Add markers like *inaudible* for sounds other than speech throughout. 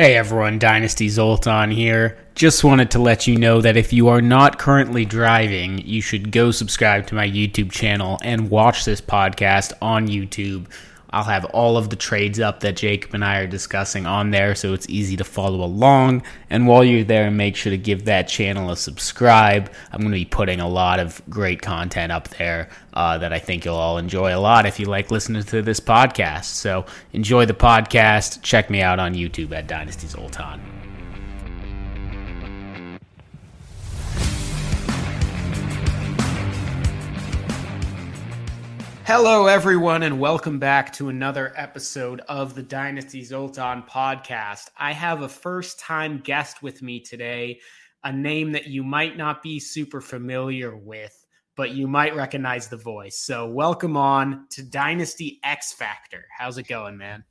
Hey everyone, Dynasty Zoltan here. Just wanted to let you know that if you are not currently driving, you should go subscribe to my YouTube channel and watch this podcast on YouTube I'll have all of the trades up that Jacob and I are discussing on there so it's easy to follow along. And while you're there, make sure to give that channel a subscribe. I'm going to be putting a lot of great content up there uh, that I think you'll all enjoy a lot if you like listening to this podcast. So enjoy the podcast. Check me out on YouTube at Dynasty Zoltan. Hello, everyone, and welcome back to another episode of the Dynasty Zoltan podcast. I have a first time guest with me today, a name that you might not be super familiar with, but you might recognize the voice. So, welcome on to Dynasty X Factor. How's it going, man?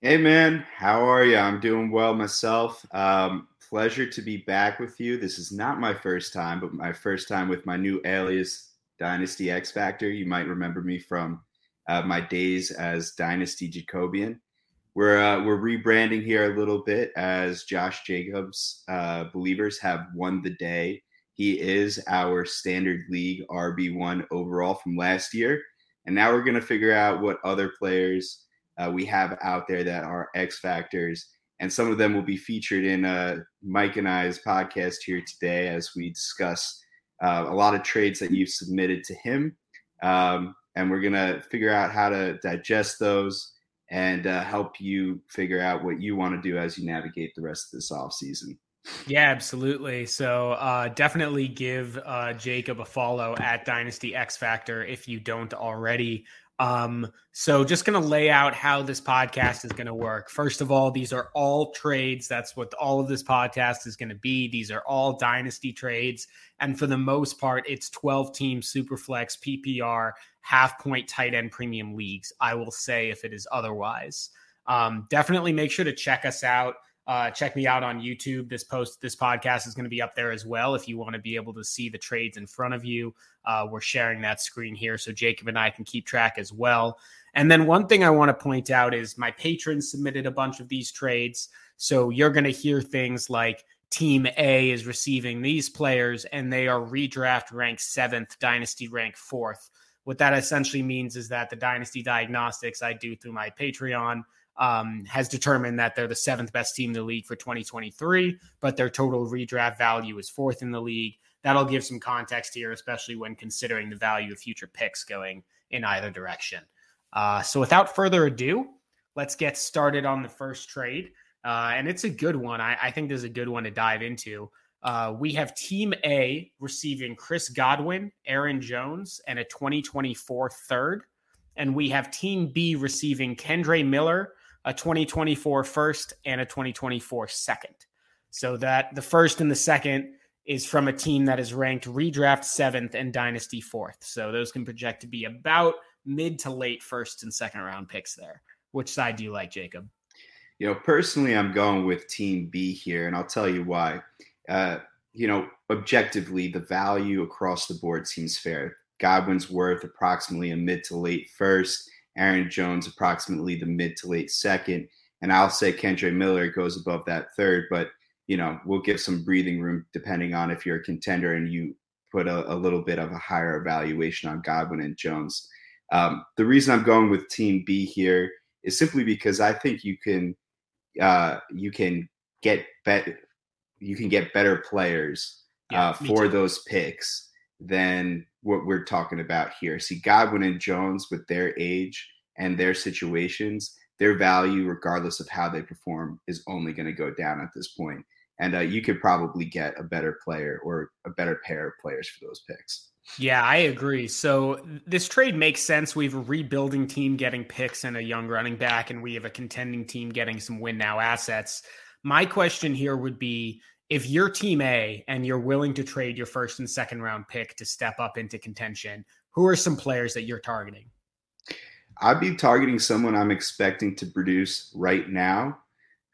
Hey, man. How are you? I'm doing well myself. Um, pleasure to be back with you. This is not my first time, but my first time with my new alias, Dynasty X Factor. You might remember me from uh, my days as Dynasty Jacobian. We're uh, we're rebranding here a little bit as Josh Jacobs uh, believers have won the day. He is our standard league RB one overall from last year, and now we're gonna figure out what other players uh, we have out there that are X factors, and some of them will be featured in uh, Mike and I's podcast here today as we discuss uh, a lot of trades that you've submitted to him. Um, and we're going to figure out how to digest those and uh, help you figure out what you want to do as you navigate the rest of this off season. Yeah, absolutely. So uh, definitely give uh, Jacob a follow at Dynasty X Factor if you don't already. Um, so just going to lay out how this podcast is going to work. First of all, these are all trades. That's what all of this podcast is going to be. These are all dynasty trades. And for the most part, it's 12 team superflex PPR half point tight end premium leagues. I will say if it is otherwise. Um, definitely make sure to check us out. Uh, check me out on YouTube. This post, this podcast is going to be up there as well. If you want to be able to see the trades in front of you, uh, we're sharing that screen here so Jacob and I can keep track as well. And then one thing I want to point out is my patrons submitted a bunch of these trades. So you're going to hear things like Team A is receiving these players and they are redraft ranked seventh, dynasty rank fourth. What that essentially means is that the dynasty diagnostics I do through my Patreon um, has determined that they're the seventh best team in the league for 2023, but their total redraft value is fourth in the league. That'll give some context here, especially when considering the value of future picks going in either direction. Uh, so, without further ado, let's get started on the first trade. Uh, and it's a good one. I, I, think this is a good one to dive into. Uh, we have Team A receiving Chris Godwin, Aaron Jones, and a 2024 third. And we have Team B receiving Kendre Miller, a 2024 first and a 2024 second. So that the first and the second is from a team that is ranked redraft seventh and dynasty fourth. So those can project to be about mid to late first and second round picks there. Which side do you like, Jacob? You know, personally, I'm going with Team B here, and I'll tell you why. Uh, you know, objectively, the value across the board seems fair. Godwin's worth approximately a mid to late first. Aaron Jones approximately the mid to late second. And I'll say Kendre Miller goes above that third, but you know, we'll give some breathing room depending on if you're a contender and you put a, a little bit of a higher evaluation on Godwin and Jones. Um, the reason I'm going with Team B here is simply because I think you can uh, you can get better you can get better players yeah, uh, for those picks than what we're talking about here. See, Godwin and Jones, with their age and their situations, their value, regardless of how they perform, is only going to go down at this point. And uh, you could probably get a better player or a better pair of players for those picks. Yeah, I agree. So this trade makes sense. We have a rebuilding team getting picks and a young running back, and we have a contending team getting some win now assets. My question here would be if you're team A and you're willing to trade your first and second round pick to step up into contention, who are some players that you're targeting? I'd be targeting someone I'm expecting to produce right now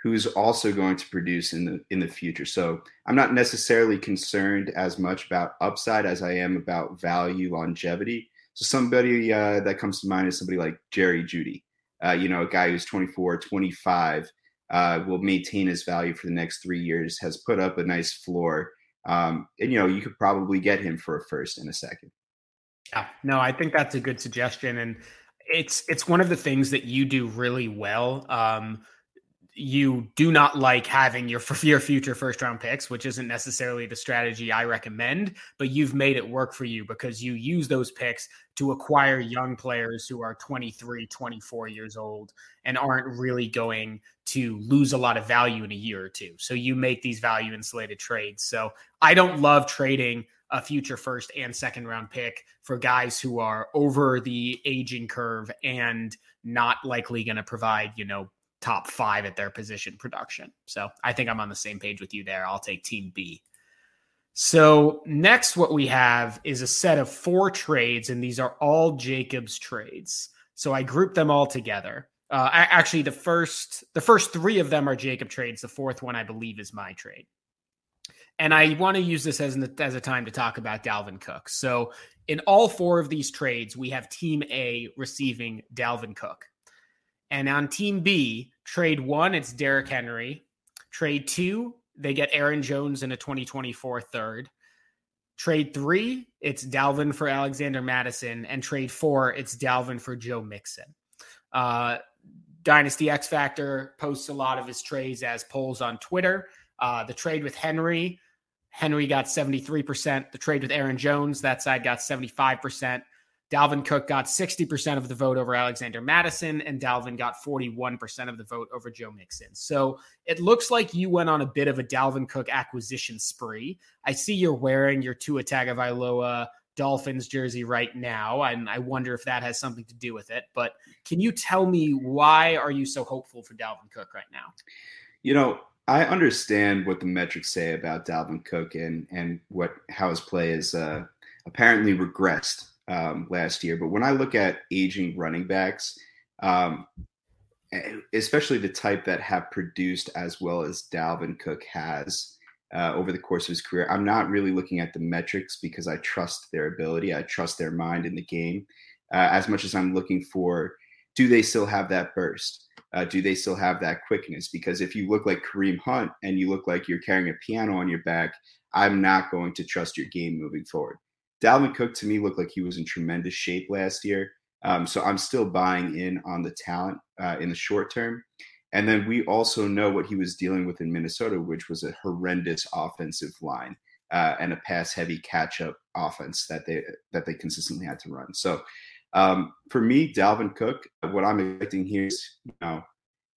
who's also going to produce in the in the future. So I'm not necessarily concerned as much about upside as I am about value longevity. So somebody uh, that comes to mind is somebody like Jerry Jeudy, uh, you know, a guy who's 24, 25, uh, will maintain his value for the next three years, has put up a nice floor. Um, and, you know, you could probably get him for a first and a second. Yeah, no, I think that's a good suggestion. And it's it's one of the things that you do really well. Um, you do not like having your *laughs* your future first round picks, which isn't necessarily the strategy I recommend, but you've made it work for you because you use those picks to acquire young players who are 23, 24 years old and aren't really going to lose a lot of value in a year or two. So you make these value insulated trades. So I don't love trading a future first and second round pick for guys who are over the aging curve and not likely going to provide, you know, top five at their position production. So I think I'm on the same page with you there. I'll take team B. So next, what we have is a set of four trades, and these are all Jacobs trades. So I grouped them all together. Uh, actually, the first the first three of them are Jacob trades. The fourth one, I believe, is my trade. And I want to use this as an, as a time to talk about Dalvin Cook. So in all four of these trades, we have Team A receiving Dalvin Cook. And on Team B, trade one, it's Derrick Henry. Trade two, they get Aaron Jones in a 2024 third. Trade three, it's Dalvin for Alexander Mattison. And trade four, it's Dalvin for Joe Mixon. Uh, Dynasty X Factor posts a lot of his trades as polls on Twitter. Uh, the trade with Henry, Henry got 73%. The trade with Aaron Jones, that side got 75%. Dalvin Cook got 60% of the vote over Alexander Mattison, and Dalvin got 41% of the vote over Joe Mixon. So it looks like you went on a bit of a Dalvin Cook acquisition spree. I see you're wearing your Tua Tagovailoa Dolphins jersey right now, and I wonder if that has something to do with it. But can you tell me why are you so hopeful for Dalvin Cook right now? You know, I understand what the metrics say about Dalvin Cook and and what how his play is uh, apparently regressed um, last year. But when I look at aging running backs, um, especially the type that have produced as well as Dalvin Cook has uh, over the course of his career, I'm not really looking at the metrics because I trust their ability, I trust their mind in the game uh, as much as I'm looking for do they still have that burst? Uh, do they still have that quickness? Because if you look like Kareem Hunt and you look like you're carrying a piano on your back, I'm not going to trust your game moving forward. Dalvin Cook to me looked like he was in tremendous shape last year. Um, so I'm still buying in on the talent uh, in the short term. And then we also know what he was dealing with in Minnesota, which was a horrendous offensive line uh, and a pass-heavy catch-up offense that they that they consistently had to run. So um, for me, Dalvin Cook, what I'm expecting here is, you know,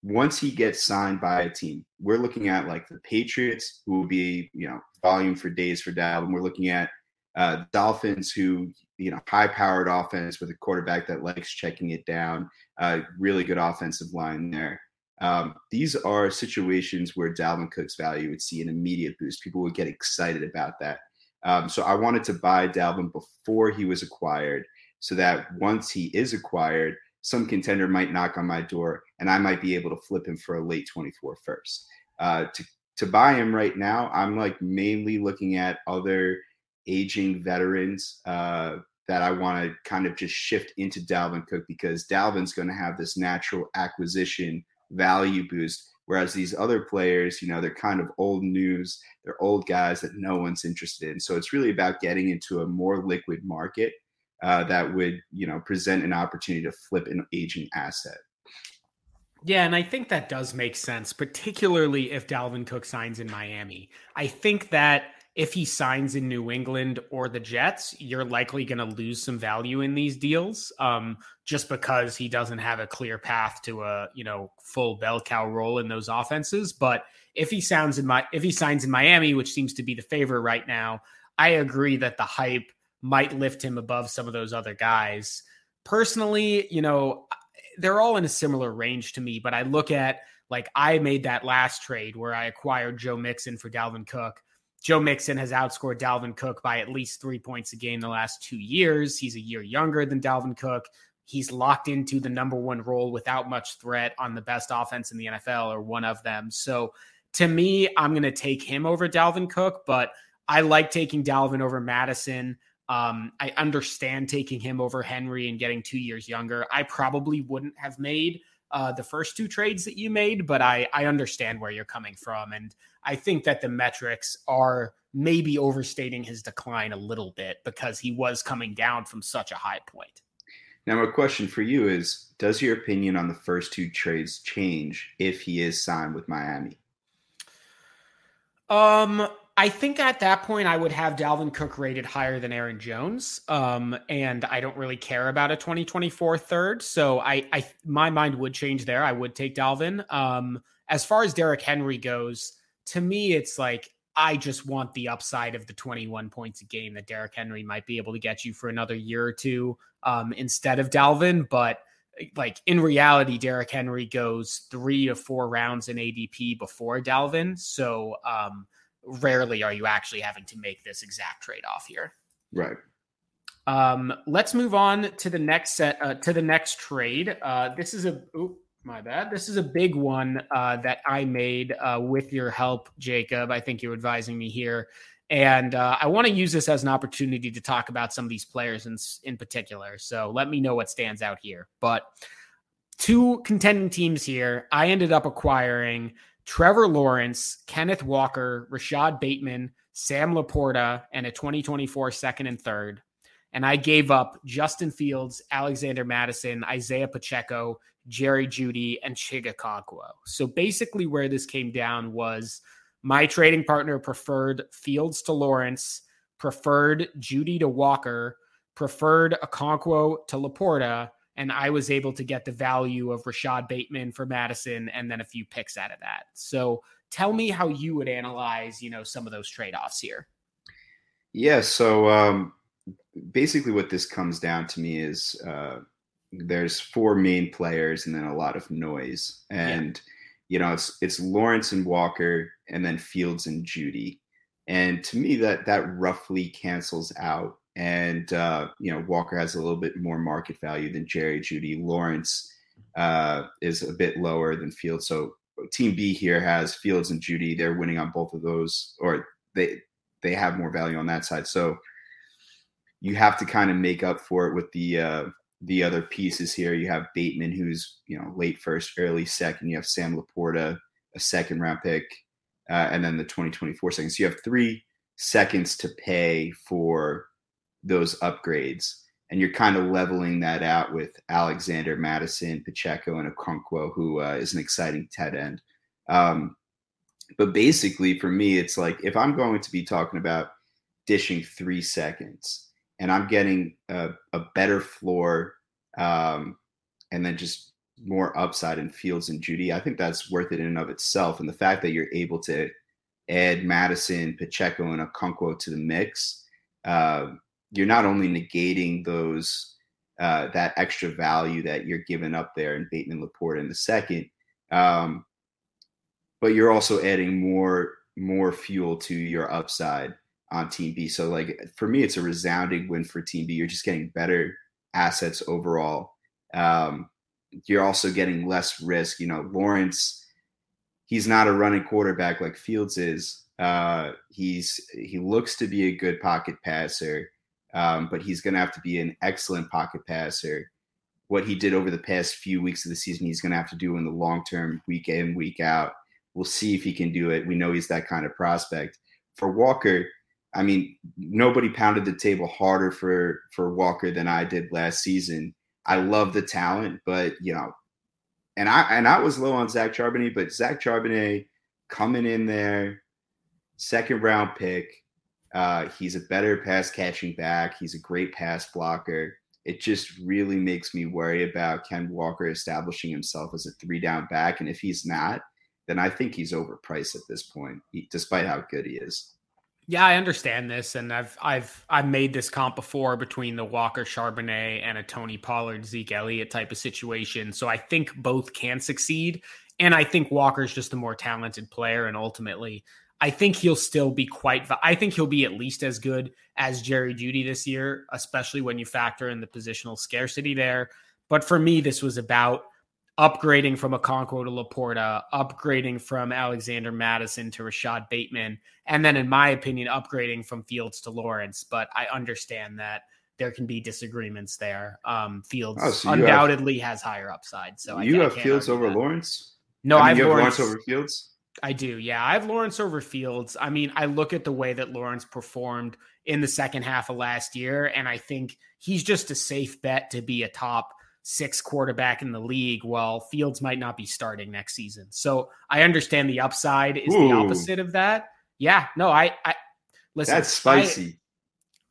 once he gets signed by a team, we're looking at like the Patriots, who will be, you know, volume for days for Dalvin. We're looking at uh, Dolphins, who you know, high-powered offense with a quarterback that likes checking it down. Uh, really good offensive line there. Um, these are situations where Dalvin Cook's value would see an immediate boost. People would get excited about that. Um, so I wanted to buy Dalvin before he was acquired, so that once he is acquired, some contender might knock on my door, and I might be able to flip him for a late 24 first. Uh, to to buy him right now, I'm like mainly looking at other aging veterans uh, that I want to kind of just shift into Dalvin Cook because Dalvin's going to have this natural acquisition value boost. Whereas these other players, you know, they're kind of old news. They're old guys that no one's interested in. So it's really about getting into a more liquid market uh, that would, you know, present an opportunity to flip an aging asset. Yeah, and I think that does make sense, particularly if Dalvin Cook signs in Miami. I think that if he signs in New England or the Jets, you're likely going to lose some value in these deals, um, just because he doesn't have a clear path to a you know full bell cow role in those offenses. But if he sounds in my if he signs in Miami, which seems to be the favor right now, I agree that the hype might lift him above some of those other guys. Personally, you know, they're all in a similar range to me, but I look at like I made that last trade where I acquired Joe Mixon for Dalvin Cook Joe Mixon has outscored Dalvin Cook by at least three points a game the last two years. He's a year younger than Dalvin Cook. He's locked into the number one role without much threat on the best offense in the NFL or one of them. So to me, I'm going to take him over Dalvin Cook, but I like taking Dalvin over Mattison. Um, I understand taking him over Henry and getting two years younger. I probably wouldn't have made uh, the first two trades that you made, but I I understand where you're coming from, and I think that the metrics are maybe overstating his decline a little bit because he was coming down from such a high point. Now, my question for you is: Does your opinion on the first two trades change if he is signed with Miami? Um, I think at that point I would have Dalvin Cook rated higher than Aaron Jones. Um, and I don't really care about a 2024 third. So I, I my mind would change there. I would take Dalvin. Um, as far as Derrick Henry goes, to me, it's like I just want the upside of the 21 points a game that Derrick Henry might be able to get you for another year or two um, instead of Dalvin. But like in reality, Derrick Henry goes three to four rounds in ADP before Dalvin. So um, rarely are you actually having to make this exact trade off here. Right. Um, let's move on to the next set uh, to the next trade. Uh, this is a my bad. This is a big one uh, that I made uh, with your help, Jacob. I think you're advising me here, and uh, I want to use this as an opportunity to talk about some of these players in in particular. So let me know what stands out here. But two contending teams here. I ended up acquiring Trevor Lawrence, Kenneth Walker, Rashod Bateman, Sam LaPorta, and a 2024 second and third. And I gave up Justin Fields, Alexander Mattison, Isaiah Pacheco, Jerry Jeudy, and Chig Okonkwo. So basically, where this came down was my trading partner preferred Fields to Lawrence, preferred Jeudy to Walker, preferred Okonkwo to LaPorta, and I was able to get the value of Rashod Bateman for Mattison and then a few picks out of that. So tell me how you would analyze, you know, some of those trade-offs here. Yeah, so um, basically what this comes down to me is uh, there's four main players and then a lot of noise. And yeah. you know, it's it's Lawrence and Walker and then Fields and Jeudy. And to me that that roughly cancels out and uh, you know Walker has a little bit more market value than Jerry Jeudy. Lawrence uh, is a bit lower than Fields. So Team B here has Fields and Jeudy. They're winning on both of those, or they they have more value on that side. So you have to kind of make up for it with the uh, the other pieces here. You have Bateman, who's you know late first, early second. You have Sam LaPorta, a second round pick, uh, and then the 2024 second. So you have three seconds to pay for those upgrades. And you're kind of leveling that out with Alexander Mattison, Pacheco, and Okonkwo, who uh, is an exciting tight end. Um, but basically, for me, it's like if I'm going to be talking about dishing three seconds and I'm getting a, a better floor um, and then just more upside in Fields and Jeudy, I think that's worth it in and of itself. And the fact that you're able to add Mattison, Pacheco, and Okonkwo to the mix, uh, you're not only negating those uh, that extra value that you're giving up there in Bateman LaPorta in the second, um, but you're also adding more more fuel to your upside on Team B. So like for me, it's a resounding win for Team B. You're just getting better assets overall. Um, you're also getting less risk. You know, Lawrence, he's not a running quarterback like Fields is. Uh, he's he looks to be a good pocket passer um, but he's going to have to be an excellent pocket passer. What he did over the past few weeks of the season, he's going to have to do in the long term, week in, week out. We'll see if he can do it. We know he's that kind of prospect. For Walker, I mean, nobody pounded the table harder for for Walker than I did last season. I love the talent, but you know, and I and I was low on Zach Charbonnet, but Zach Charbonnet coming in there, second round pick, uh, he's a better pass catching back. He's a great pass blocker. It just really makes me worry about Ken Walker establishing himself as a three down back. And if he's not, then I think he's overpriced at this point, despite how good he is. Yeah, I understand this, and I've I've I've made this comp before between the Walker Charbonnet and a Tony Pollard Zeke Elliott type of situation. So I think both can succeed, and I think Walker's just a more talented player, and ultimately I think he'll still be quite. I think he'll be at least as good as Jerry Jeudy this year, especially when you factor in the positional scarcity there. But for me, this was about upgrading from Okonkwo to LaPorta, upgrading from Alexander Mattison to Rashod Bateman, and then, in my opinion, upgrading from Fields to Lawrence. But I understand that there can be disagreements there. Um, Fields oh, so undoubtedly have, has higher upside. So you I, have Fields over that. Lawrence. No, I, mean, have Lawrence, Lawrence over Fields. I do. Yeah, I have Lawrence over Fields. I mean, I look at the way that Lawrence performed in the second half of last year, and I think he's just a safe bet to be a top six quarterback in the league. While Fields might not be starting next season, so I understand the upside is Ooh. the opposite of that. Yeah, no, I, I listen. That's spicy.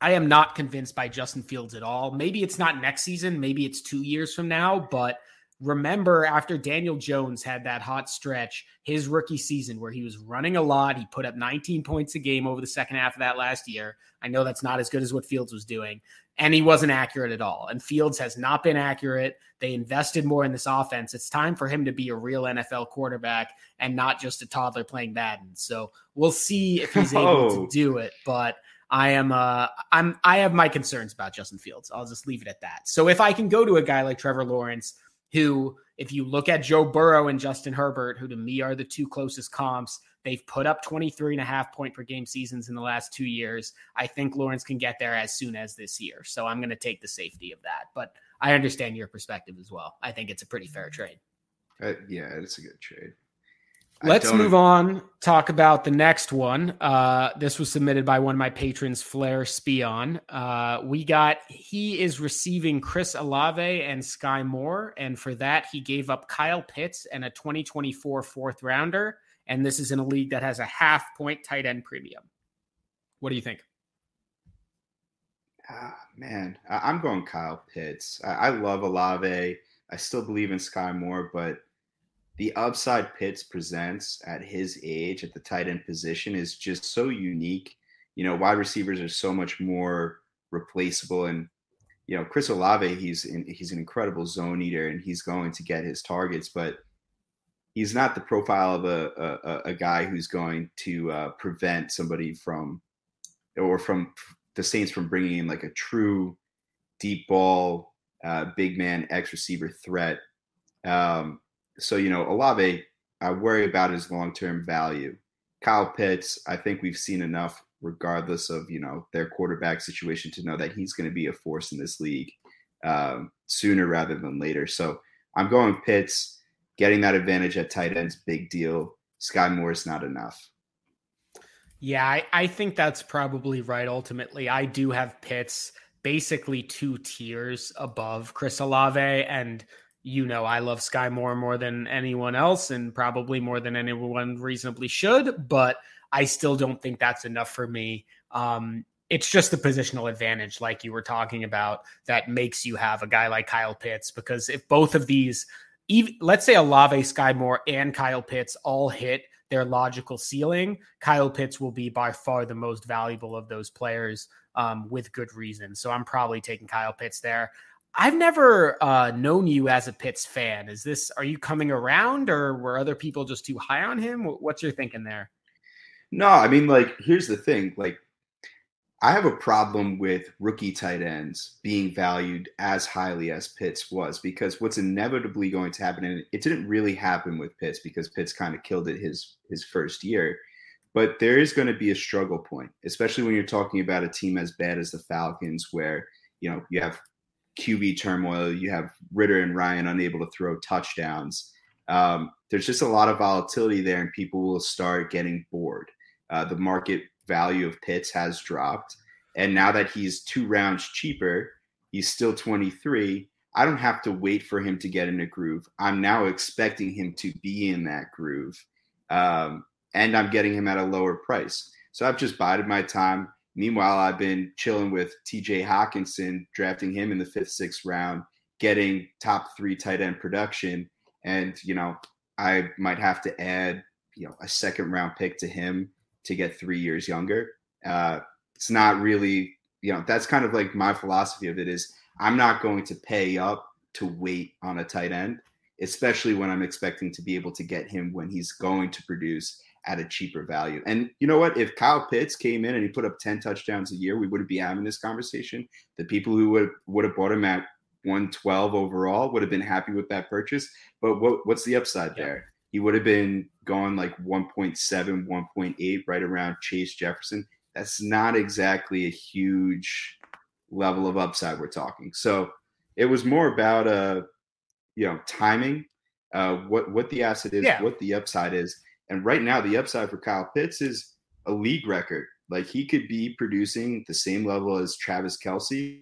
I, I am not convinced by Justin Fields at all. Maybe it's not next season. Maybe it's two years from now, but remember after Daniel Jones had that hot stretch, his rookie season where he was running a lot, he put up 19 points a game over the second half of that last year. I know that's not as good as what Fields was doing, and he wasn't accurate at all. And Fields has not been accurate. They invested more in this offense. It's time for him to be a real NFL quarterback and not just a toddler playing Madden. So we'll see if he's *laughs* able oh. to do it, but I am uh I'm I have my concerns about Justin Fields. I'll just leave it at that. So if I can go to a guy like Trevor Lawrence who, if you look at Joe Burrow and Justin Herbert, who to me are the two closest comps, they've put up 23 and a half point per game seasons in the last two years. I think Lawrence can get there as soon as this year. So I'm going to take the safety of that. But I understand your perspective as well. I think it's a pretty fair trade. Uh, yeah, it's a good trade. Let's move on. Talk about the next one. Uh, this was submitted by one of my patrons, Flair Spion. Uh, we got he is receiving Chris Olave and Sky Moore, and for that he gave up Kyle Pitts and a 2024 fourth rounder. And this is in a league that has a half point tight end premium. What do you think? Ah, man, I'm going Kyle Pitts. I, love Olave. I still believe in Sky Moore, but the upside Pitts presents at his age at the tight end position is just so unique. You know, wide receivers are so much more replaceable, and you know, Chris Olave, he's in, he's an incredible zone eater, and he's going to get his targets, but he's not the profile of a a, a guy who's going to uh, prevent somebody from or from the Saints from bringing in like a true deep ball, uh, big man, X receiver threat. Um, so you know Olave, I worry about his long term value. Kyle Pitts, I think we've seen enough, regardless of you know their quarterback situation, to know that he's going to be a force in this league um, sooner rather than later. So I'm going Pitts. Getting that advantage at tight ends, big deal. Sky Moore is not enough. Yeah, I, I think that's probably right. Ultimately, I do have Pitts basically two tiers above Chris Olave, and you know I love Sky Moore more than anyone else and probably more than anyone reasonably should, but I still don't think that's enough for me. Um, it's just the positional advantage, like you were talking about, that makes you have a guy like Kyle Pitts. Because if both of these, even, let's say Olave, Sky Moore, and Kyle Pitts all hit their logical ceiling, Kyle Pitts will be by far the most valuable of those players um, with good reason. So I'm probably taking Kyle Pitts there. I've never uh, known you as a Pitts fan. Is this are you coming around, or were other people just too high on him? What's your thinking there? No, I mean, like, here's the thing. Like, I have a problem with rookie tight ends being valued as highly as Pitts was because what's inevitably going to happen, and it didn't really happen with Pitts because Pitts kind of killed it his his first year. But there is going to be a struggle point, especially when you're talking about a team as bad as the Falcons, where you know you have QB turmoil. You have Ridder and Ryan unable to throw touchdowns. Um, there's just a lot of volatility there, and people will start getting bored. Uh, the market value of Pitts has dropped, and now that he's two rounds cheaper, he's still 23. I don't have to wait for him to get in a groove. I'm now expecting him to be in that groove, um, and I'm getting him at a lower price. So I've just bided my time. Meanwhile, I've been chilling with TJ Hockenson, drafting him in the fifth, sixth round, getting top three tight end production. And, you know, I might have to add, you know, a second round pick to him to get three years younger. Uh, it's not really, you know, that's kind of like my philosophy of it is I'm not going to pay up to wait on a tight end, especially when I'm expecting to be able to get him when he's going to produce at a cheaper value. And you know what? If Kyle Pitts came in and he put up 10 touchdowns a year, we wouldn't be having this conversation. The people who would would have bought him at 112 overall would have been happy with that purchase. But what, what's the upside yeah. there? He would have been going like 1.7, 1.8, right around Chase Jefferson. That's not exactly a huge level of upside we're talking. So it was more about uh, you know, timing, uh, what what the asset is, yeah. what the upside is, and right now the upside for Kyle Pitts is a league record. Like he could be producing the same level as Travis Kelce,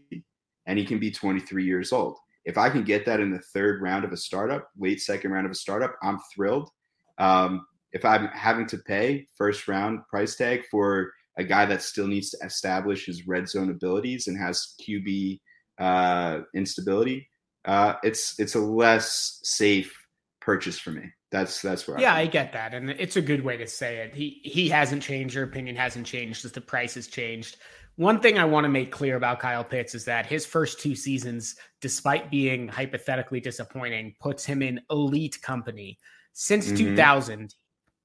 and he can be 23 years old. If I can get that in the third round of a startup, late second round of a startup, I'm thrilled. Um, if I'm having to pay first round price tag for a guy that still needs to establish his red zone abilities and has QB uh, instability, uh, it's it's a less safe purchase for me. That's that's where. Yeah, I, I, get that, and it's a good way to say it. He he hasn't changed. Your opinion hasn't changed. Just the price has changed. One thing I want to make clear about Kyle Pitts is that his first two seasons, despite being hypothetically disappointing, puts him in elite company. Since mm-hmm. 2000,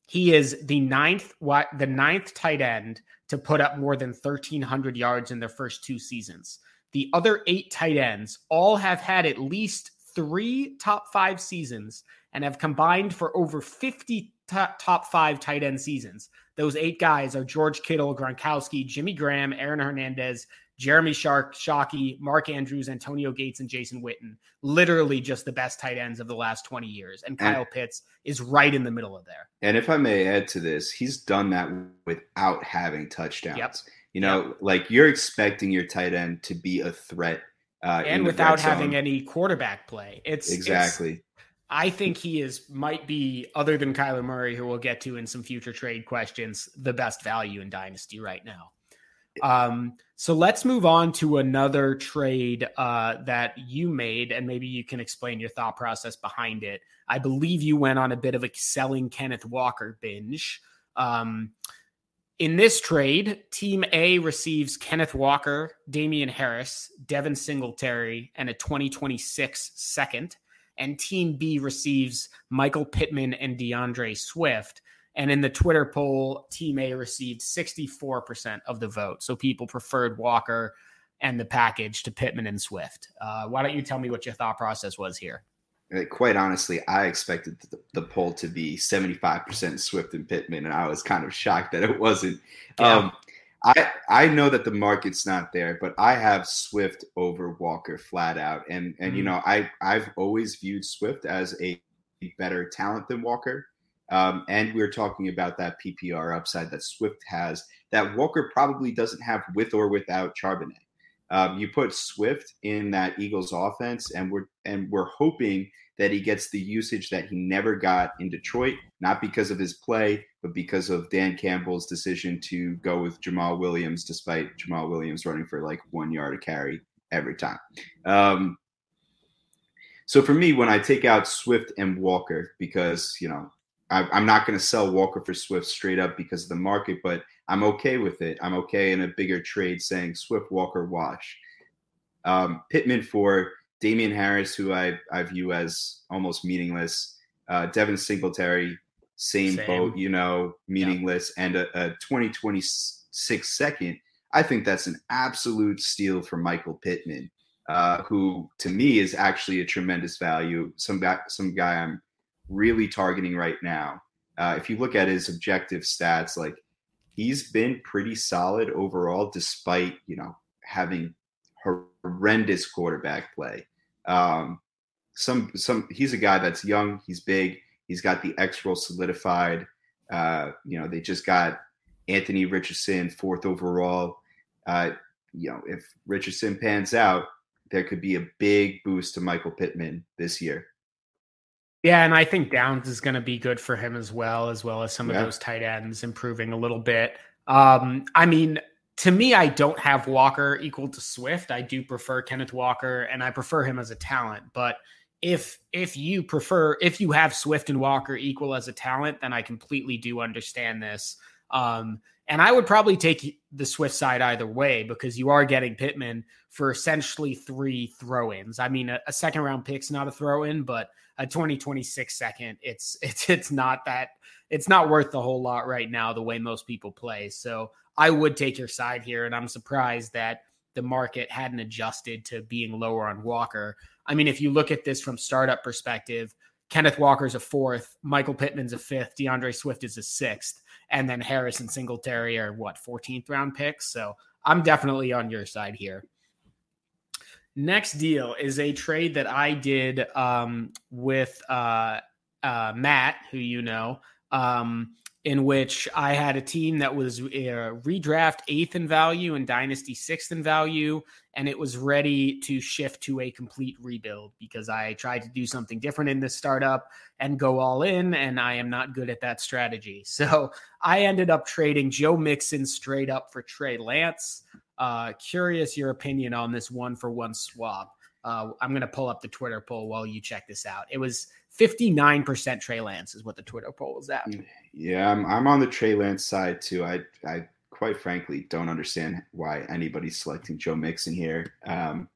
he is the ninth what the ninth tight end to put up more than 1300 yards in their first two seasons. The other eight tight ends all have had at least 3 top 5 seasons and have combined for over 50 top 5 tight end seasons. Those eight guys are George Kittle, Gronkowski, Jimmy Graham, Aaron Hernandez, Jeremy Shark, Shockey, Mark Andrews, Antonio Gates, and Jason Witten. Literally just the best tight ends of the last 20 years. And Kyle and, Pitts is right in the middle of there. And if I may add to this, he's done that without having touchdowns. Yep. You know, yep. like you're expecting your tight end to be a threat. Uh, and without having any quarterback play. It's exactly. It's, I think he is might be, other than Kyler Murray, who we'll get to in some future trade questions, the best value in Dynasty right now. Um, so let's move on to another trade uh, that you made, and maybe you can explain your thought process behind it. I believe you went on a bit of a selling Kenneth Walker binge. Um, in this trade, Team A receives Kenneth Walker, Damien Harris, Devin Singletary, and a 2026 second. And Team B receives Michael Pittman and DeAndre Swift. And in the Twitter poll, Team A received 64% of the vote. So people preferred Walker and the package to Pittman and Swift. Uh, why don't you tell me what your thought process was here? Quite honestly, I expected the, the poll to be 75% Swift and Pittman, and I was kind of shocked that it wasn't. Yeah. Um, I I know that the market's not there, but I have Swift over Walker flat out, and and mm-hmm. you know I I've always viewed Swift as a better talent than Walker. Um, and we're talking about that PPR upside that Swift has that Walker probably doesn't have with or without Charbonnet. Um, you put Swift in that Eagles offense, and we're and we're hoping that he gets the usage that he never got in Detroit, not because of his play, but because of Dan Campbell's decision to go with Jamaal Williams, despite Jamaal Williams running for like one yard a carry every time. Um, so for me, when I take out Swift and Walker, because you know I, am not going to sell Walker for Swift straight up because of the market, but I'm okay with it. I'm okay in a bigger trade saying Swift, Walker, wash. Um, Pittman for Damien Harris, who I, I view as almost meaningless. Uh, Devin Singletary, same, same, boat, you know, meaningless. Yeah. And a, a 2026 second. I think that's an absolute steal for Michael Pittman, uh, who to me is actually a tremendous value. Some guy, some guy I'm really targeting right now. Uh, if you look at his objective stats, like he's been pretty solid overall, despite you know having horrendous quarterback play. Um, some some he's a guy that's young, he's big, he's got the X role solidified. Uh, you know, they just got Anthony Richardson fourth overall. Uh, you know, if Richardson pans out, there could be a big boost to Michael Pittman this year. Yeah, and I think Downs is going to be good for him as well, as well as some yeah. of those tight ends improving a little bit. Um, I mean, to me, I don't have Walker equal to Swift. I do prefer Kenneth Walker, and I prefer him as a talent. But if if you prefer, if you have Swift and Walker equal as a talent, then I completely do understand this. Um, and I would probably take the Swift side either way because you are getting Pittman for essentially three throw ins. I mean, a, a second round pick's not a throw in, but a 2026 second, it's *laughs* it's it's not that it's not worth the whole lot right now the way most people play. So I would take your side here, and I'm surprised that the market hadn't adjusted to being lower on Walker. I mean, if you look at this from startup perspective, Kenneth Walker's a fourth, Michael Pittman's a fifth, DeAndre Swift is a sixth and then Harris and Singletary are what 14th round picks. So I'm definitely on your side here. Next deal is a trade that I did um, with uh, uh, Matt, who you know, um, in which I had a team that was uh, redraft eighth in value and dynasty sixth in value, and it was ready to shift to a complete rebuild because I tried to do something different in this startup and go all in, and I am not good at that strategy. *laughs* So I ended up trading Joe Mixon straight up for Trey Lance. Uh, curious your opinion on this one for one swap. Uh, I'm going to pull up the Twitter poll while you check this out. It was 59% Trey Lance is what the Twitter poll was at. Yeah, I'm, I'm on the Trey Lance side too. I, I quite frankly don't understand why anybody's selecting Joe Mixon here. Um,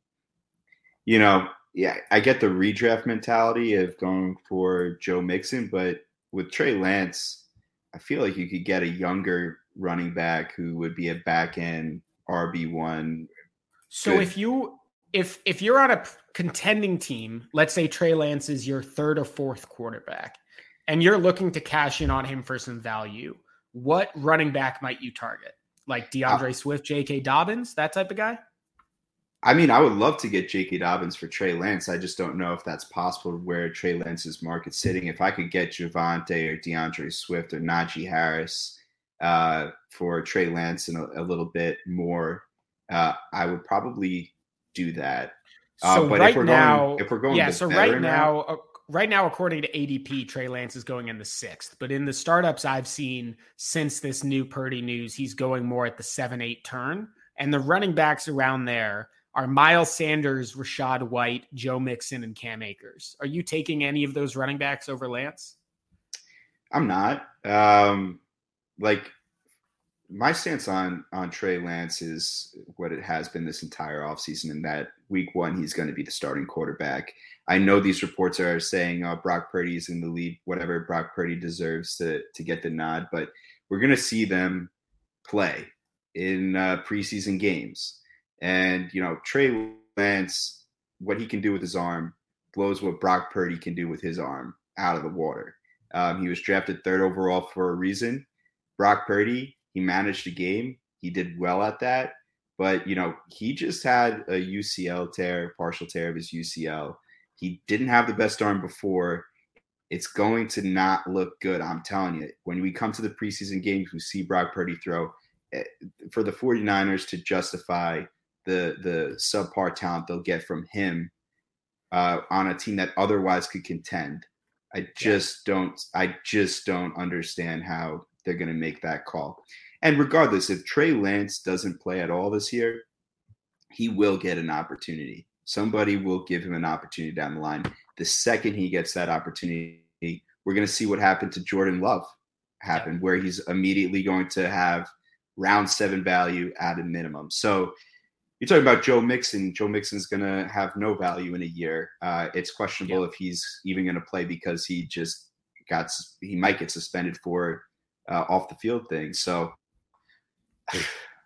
you know, yeah, I get the redraft mentality of going for Joe Mixon, but with Trey Lance, I feel like you could get a younger running back who would be a back end RB one. So Good. if you if if you're on a contending team, let's say Trey Lance is your third or fourth quarterback, and you're looking to cash in on him for some value, what running back might you target? Like DeAndre uh, Swift, J.K. Dobbins, that type of guy? I mean, I would love to get J.K. Dobbins for Trey Lance. I just don't know if that's possible where Trey Lance's market sitting. If I could get Javonte or DeAndre Swift or Najee Harris uh, for Trey Lance and a, a little bit more, uh, I would probably do that. Uh, so but right if we're now, going, if we're going, yeah. So right now, uh, right now, according to ADP, Trey Lance is going in the sixth. But in the startups I've seen since this new Purdy news, he's going more at the seven, eight turn. And the running backs around there are Miles Sanders, Rachaad White, Joe Mixon, and Cam Akers. Are you taking any of those running backs over Lance? I'm not. Um, like my stance on on Trey Lance is what it has been this entire offseason in that week one he's going to be the starting quarterback. I know these reports are saying uh, Brock Purdy is in the lead, whatever Brock Purdy deserves to to get the nod, but we're going to see them play in uh, preseason games, and you know Trey Lance, what he can do with his arm blows what Brock Purdy can do with his arm out of the water. Um, he was drafted third overall for a reason. Brock Purdy he managed a game. He did well at that. But, you know, he just had a UCL tear, partial tear of his UCL. He didn't have the best arm before. It's going to not look good. I'm telling you. When we come to the preseason games, we see Brock Purdy throw eh, for the 49ers to justify the the subpar talent they'll get from him uh, on a team that otherwise could contend. I just yeah. don't. I just don't understand how they're going to make that call. And regardless, if Trey Lance doesn't play at all this year, he will get an opportunity. Somebody will give him an opportunity down the line. The second he gets that opportunity, we're going to see what happened to Jordan Love happen, where he's immediately going to have round seven value at a minimum. So you're talking about Joe Mixon. Joe Mixon's going to have no value in a year. Uh, it's questionable yeah. if he's even going to play because he just got he might get suspended for uh, off the field things. So *sighs*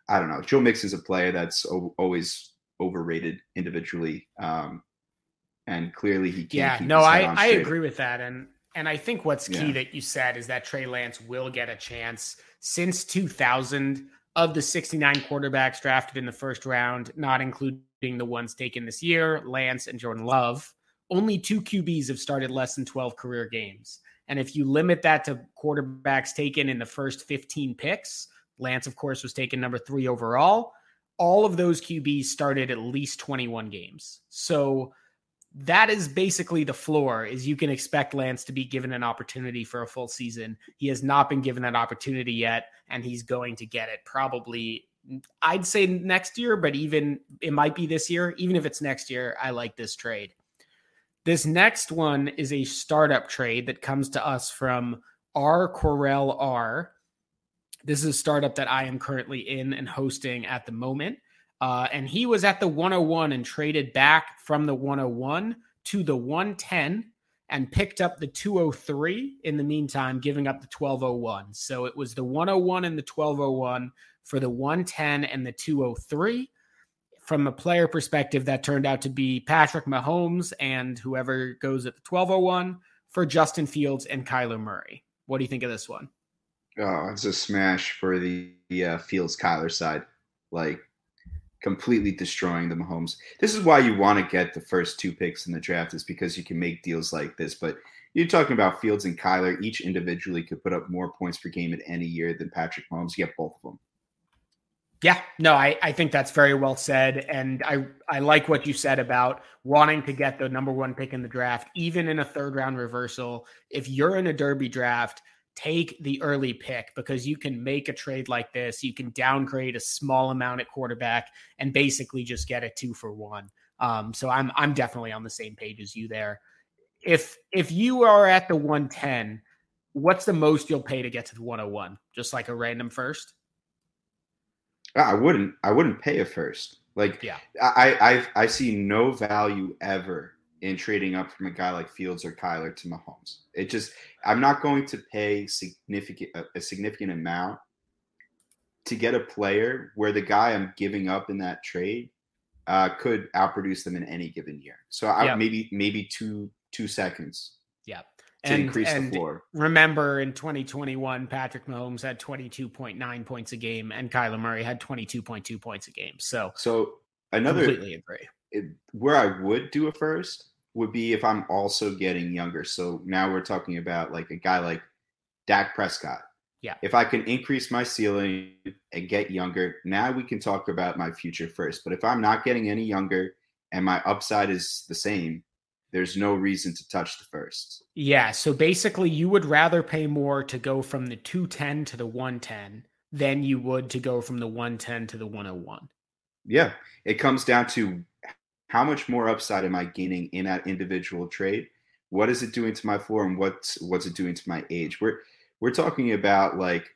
I don't know. Joe Mixon's a player that's always overrated individually, um, and clearly he can't. Yeah, no, I I agree with that, and and I think what's key yeah. that you said is that Trey Lance will get a chance since 2000 of the 69 quarterbacks drafted in the first round, not including the ones taken this year, Lance and Jordan Love. Only two QBs have started less than 12 career games. And if you limit that to quarterbacks taken in the first 15 picks, Lance, of course, was taken number three overall. All of those QBs started at least 21 games. So that is basically the floor is you can expect Lance to be given an opportunity for a full season. He has not been given that opportunity yet, and he's going to get it probably I'd say next year, but even it might be this year. Even if it's next year, I like this trade. This next one is a startup trade that comes to us from R. Corell R. This is a startup that I am currently in and hosting at the moment. Uh, and he was at the 101 and traded back from the 101 to the 110 and picked up the 203 in the meantime, giving up the 1201. So it was the 101 and the 1201 for the 110 and the 203 from a player perspective, that turned out to be Patrick Mahomes and whoever goes at the 1201 for Justin Fields and Kyler Murray. What do you think of this one? Oh, it's a smash for the, the uh, Fields Kyler side. Like completely destroying the Mahomes. This is why you want to get the first two picks in the draft, is because you can make deals like this. But you're talking about Fields and Kyler, each individually could put up more points per game in any year than Patrick Mahomes. You get both of them. Yeah, no, I, I think that's very well said. And I, I like what you said about wanting to get the number one pick in the draft, even in a third round reversal. If you're in a derby draft, take the early pick because you can make a trade like this. You can downgrade a small amount at quarterback and basically just get a two for one. Um, so I'm I'm definitely on the same page as you there. If if you are at the 110, what's the most you'll pay to get to the 101? Just like a random first? I wouldn't. I wouldn't pay a first. Like, yeah, I I I see no value ever in trading up from a guy like Fields or Kyler to Mahomes. It just I'm not going to pay significant a, significant amount to get a player where the guy I'm giving up in that trade uh, could outproduce them in any given year. So I, yeah. maybe maybe two two seconds. Yeah to and, increase and the floor. Remember in 2021, Patrick Mahomes had 22.9 points a game and Kyler Murray had 22.2 points a game. So, so another completely agree. It, where I would do a first would be if I'm also getting younger. So now we're talking about like a guy like Dak Prescott. Yeah. If I can increase my ceiling and get younger, now we can talk about my future first. But if I'm not getting any younger and my upside is the same, there's no reason to touch the first. Yeah. So basically, you would rather pay more to go from the 210 to the 110 than you would to go from the 110 to the 101. Yeah. It comes down to how much more upside am I gaining in that individual trade? What is it doing to my floor and what's what's it doing to my age? We're we're talking about like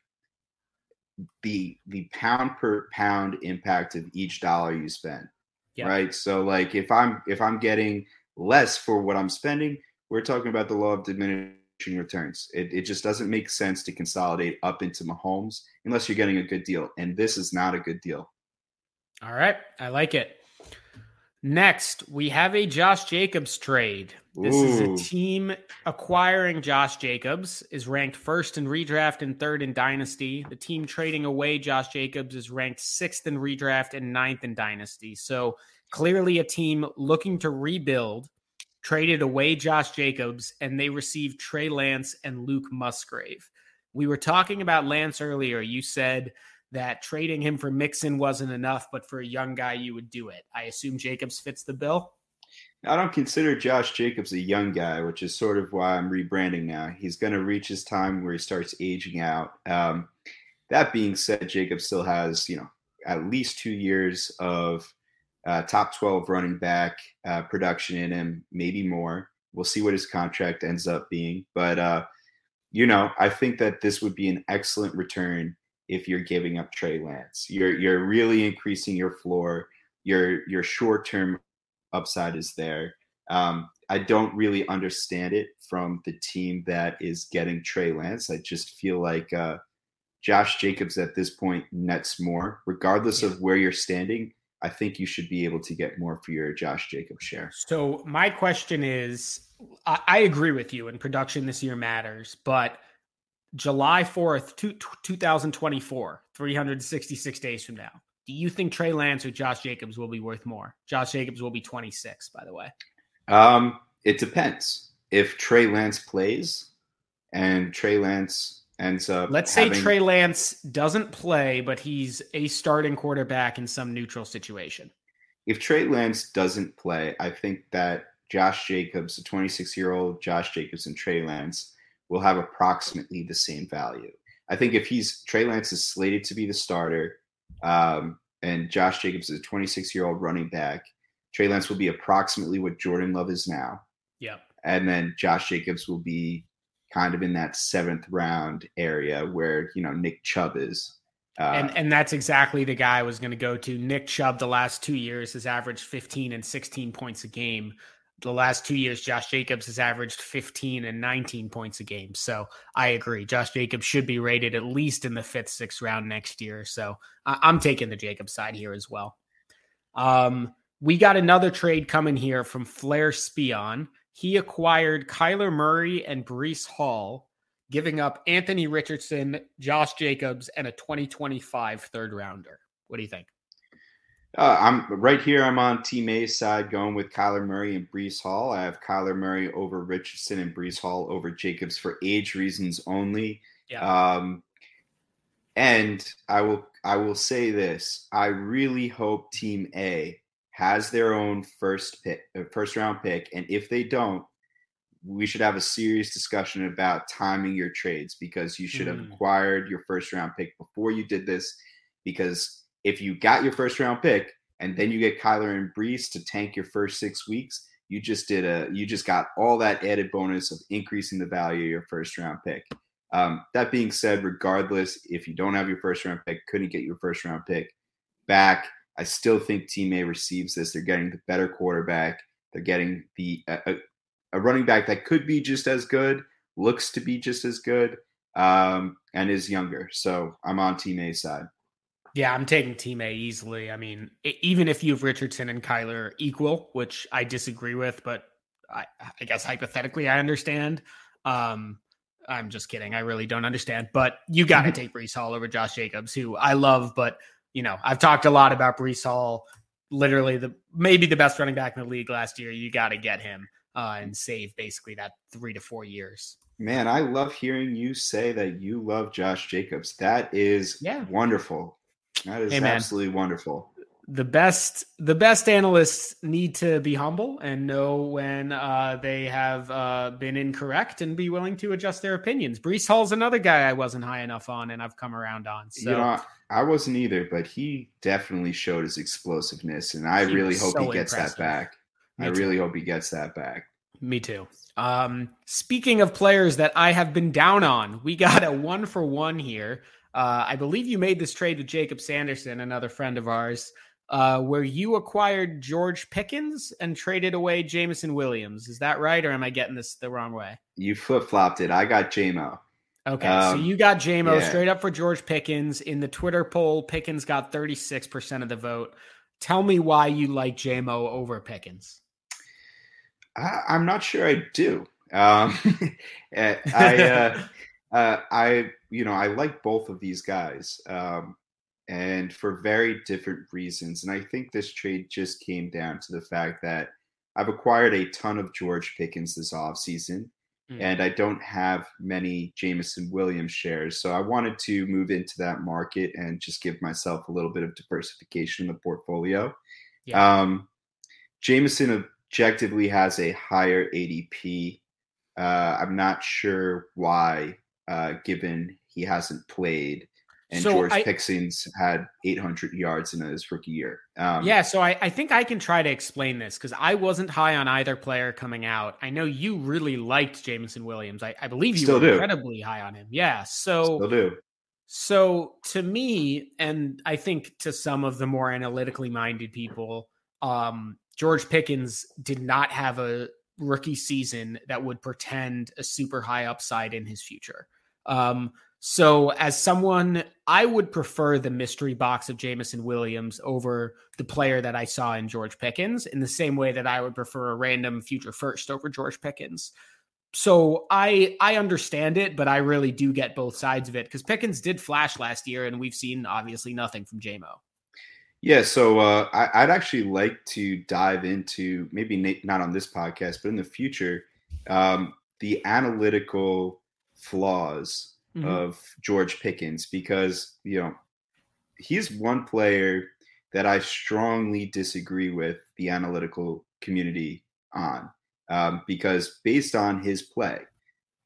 the the pound per pound impact of each dollar you spend. Yeah. Right. So like if I'm if I'm getting less for what I'm spending, we're talking about the law of diminishing returns. It, it just doesn't make sense to consolidate up into Mahomes unless you're getting a good deal. And this is not a good deal. All right. I like it. Next, we have a Josh Jacobs trade. This Ooh. is a team acquiring Josh Jacobs, is ranked first in redraft and third in dynasty. The team trading away Josh Jacobs is ranked sixth in redraft and ninth in dynasty. So Clearly, a team looking to rebuild traded away Josh Jacobs and they received Trey Lance and Luke Musgrave. We were talking about Lance earlier. You said that trading him for Mixon wasn't enough, but for a young guy, you would do it. I assume Jacobs fits the bill. I don't consider Josh Jacobs a young guy, which is sort of why I'm rebranding now. He's going to reach his time where he starts aging out. Um, that being said, Jacobs still has, you know, at least two years of uh, top 12 running back uh, production in him, maybe more. We'll see what his contract ends up being. But, uh, you know, I think that this would be an excellent return if you're giving up Trey Lance. You're, you're really increasing your floor. Your, your short term upside is there. Um, I don't really understand it from the team that is getting Trey Lance. I just feel like uh, Josh Jacobs at this point nets more, regardless of where you're standing. I think you should be able to get more for your Josh Jacobs share. So my question is, I, I agree with you, and production this year matters, but July fourth, two, 2024, 366 days from now. Do you think Trey Lance or Josh Jacobs will be worth more? Josh Jacobs will be 26, by the way. Um, it depends. If Trey Lance plays and Trey Lance ends up. Let's having... say Trey Lance doesn't play, but he's a starting quarterback in some neutral situation. If Trey Lance doesn't play, I think that Josh Jacobs, the 26 year old Josh Jacobs, and Trey Lance will have approximately the same value. I think if he's Trey Lance is slated to be the starter, um, and Josh Jacobs is a 26 year old running back, Trey Lance will be approximately what Jordan Love is now. Yeah. And then Josh Jacobs will be kind of in that seventh round area where you know Nick Chubb is. Uh, and and that's exactly the guy I was going to go to. Nick Chubb, the last two years has averaged 15 and 16 points a game. The last two years, Josh Jacobs has averaged 15 and 19 points a game. So I agree. Josh Jacobs should be rated at least in the fifth, sixth round next year. So I, I'm taking the Jacobs side here as well. Um, we got another trade coming here from Flair Spion he acquired Kyler Murray and Breece Hall, giving up Anthony Richardson, Josh Jacobs, and a 2025 third rounder. What do you think? Uh, I'm right here. I'm on Team A's side, going with Kyler Murray and Breece Hall. I have Kyler Murray over Richardson and Breece Hall over Jacobs for age reasons only. Yeah. Um, and I will I will say this: I really hope Team A has their own first pick, uh, first round pick, and if they don't, we should have a serious discussion about timing your trades because you should have Mm. acquired your first round pick before you did this. Because if you got your first round pick and then you get Kyler and Breece to tank your first six weeks, you just did a you just got all that added bonus of increasing the value of your first round pick. Um, that being said, regardless, if you don't have your first round pick, couldn't get your first round pick back, I still think Team A receives this. They're getting the better quarterback. They're getting the a, a, a running back that could be just as good, looks to be just as good, um, and is younger. So I'm on Team A side. Yeah, I'm taking Team A easily. I mean, even if you have Richardson and Kyler equal, which I disagree with, but I, I guess hypothetically I understand. Um, I'm just kidding. I really don't understand. But you got to take Breece Hall over Josh Jacobs, who I love. But you know, I've talked a lot about Breece Hall. Literally, the maybe the best running back in the league last year. You got to get him uh, and save basically that three to four years. Man, I love hearing you say that you love Josh Jacobs. That is Yeah. wonderful. That is Hey, absolutely wonderful. the best the best analysts need to be humble and know when uh, they have uh, been incorrect and be willing to adjust their opinions. Breece Hall's another guy I wasn't high enough on and I've come around on. So you know, I wasn't either, but he definitely showed his explosiveness, and I He really hope so he gets that back. I really hope he gets that back. me too. Um, speaking of players that I have been down on, we got a one for one here. Uh, I believe you made this trade with Jacob Sanderson, another friend of ours, uh, where you acquired George Pickens and traded away Jameson Williams. Is that right, or am I getting this the wrong way? You flip flopped it. I got JMO. Okay, Um, so you got JMO yeah. straight up for George Pickens. In the Twitter poll, Pickens got 36% of the vote. Tell me why you like JMO over Pickens. I, I'm not sure I do. Um, *laughs* I, uh, *laughs* uh, I, you know, I like both of these guys, um, and for very different reasons. And I think this trade just came down to the fact that I've acquired a ton of George Pickens this offseason, Mm. and I don't have many Jameson Williams shares. So I wanted to move into that market and just give myself a little bit of diversification in the portfolio. Yeah. Um, Jameson objectively has a higher ADP. Uh, I'm not sure why, uh, given he hasn't played. And So George I- Pickens had 800 yards in his rookie year. Um, yeah, so I, I think I can try to explain this because I wasn't high on either player coming out. I know you really liked Jameson Williams. I, I believe you were do. incredibly high on him. Yeah. So Still do. So to me, and I think to some of the more analytically minded people, um, George Pickens did not have a rookie season that would pretend a super high upside in his future. Um, so as someone, I would prefer the mystery box of Jameson Williams over the player that I saw in George Pickens in the same way that I would prefer a random future first over George Pickens so I I understand it, but I really do get both sides of it because Pickens did flash last year, and we've seen obviously nothing from JMO. Yeah, so uh, I, I'd actually like to dive into maybe not on this podcast, but in the future, um, the analytical flaws Mhm. of George Pickens because you know he's one player that I strongly disagree with the analytical community on um, because based on his play,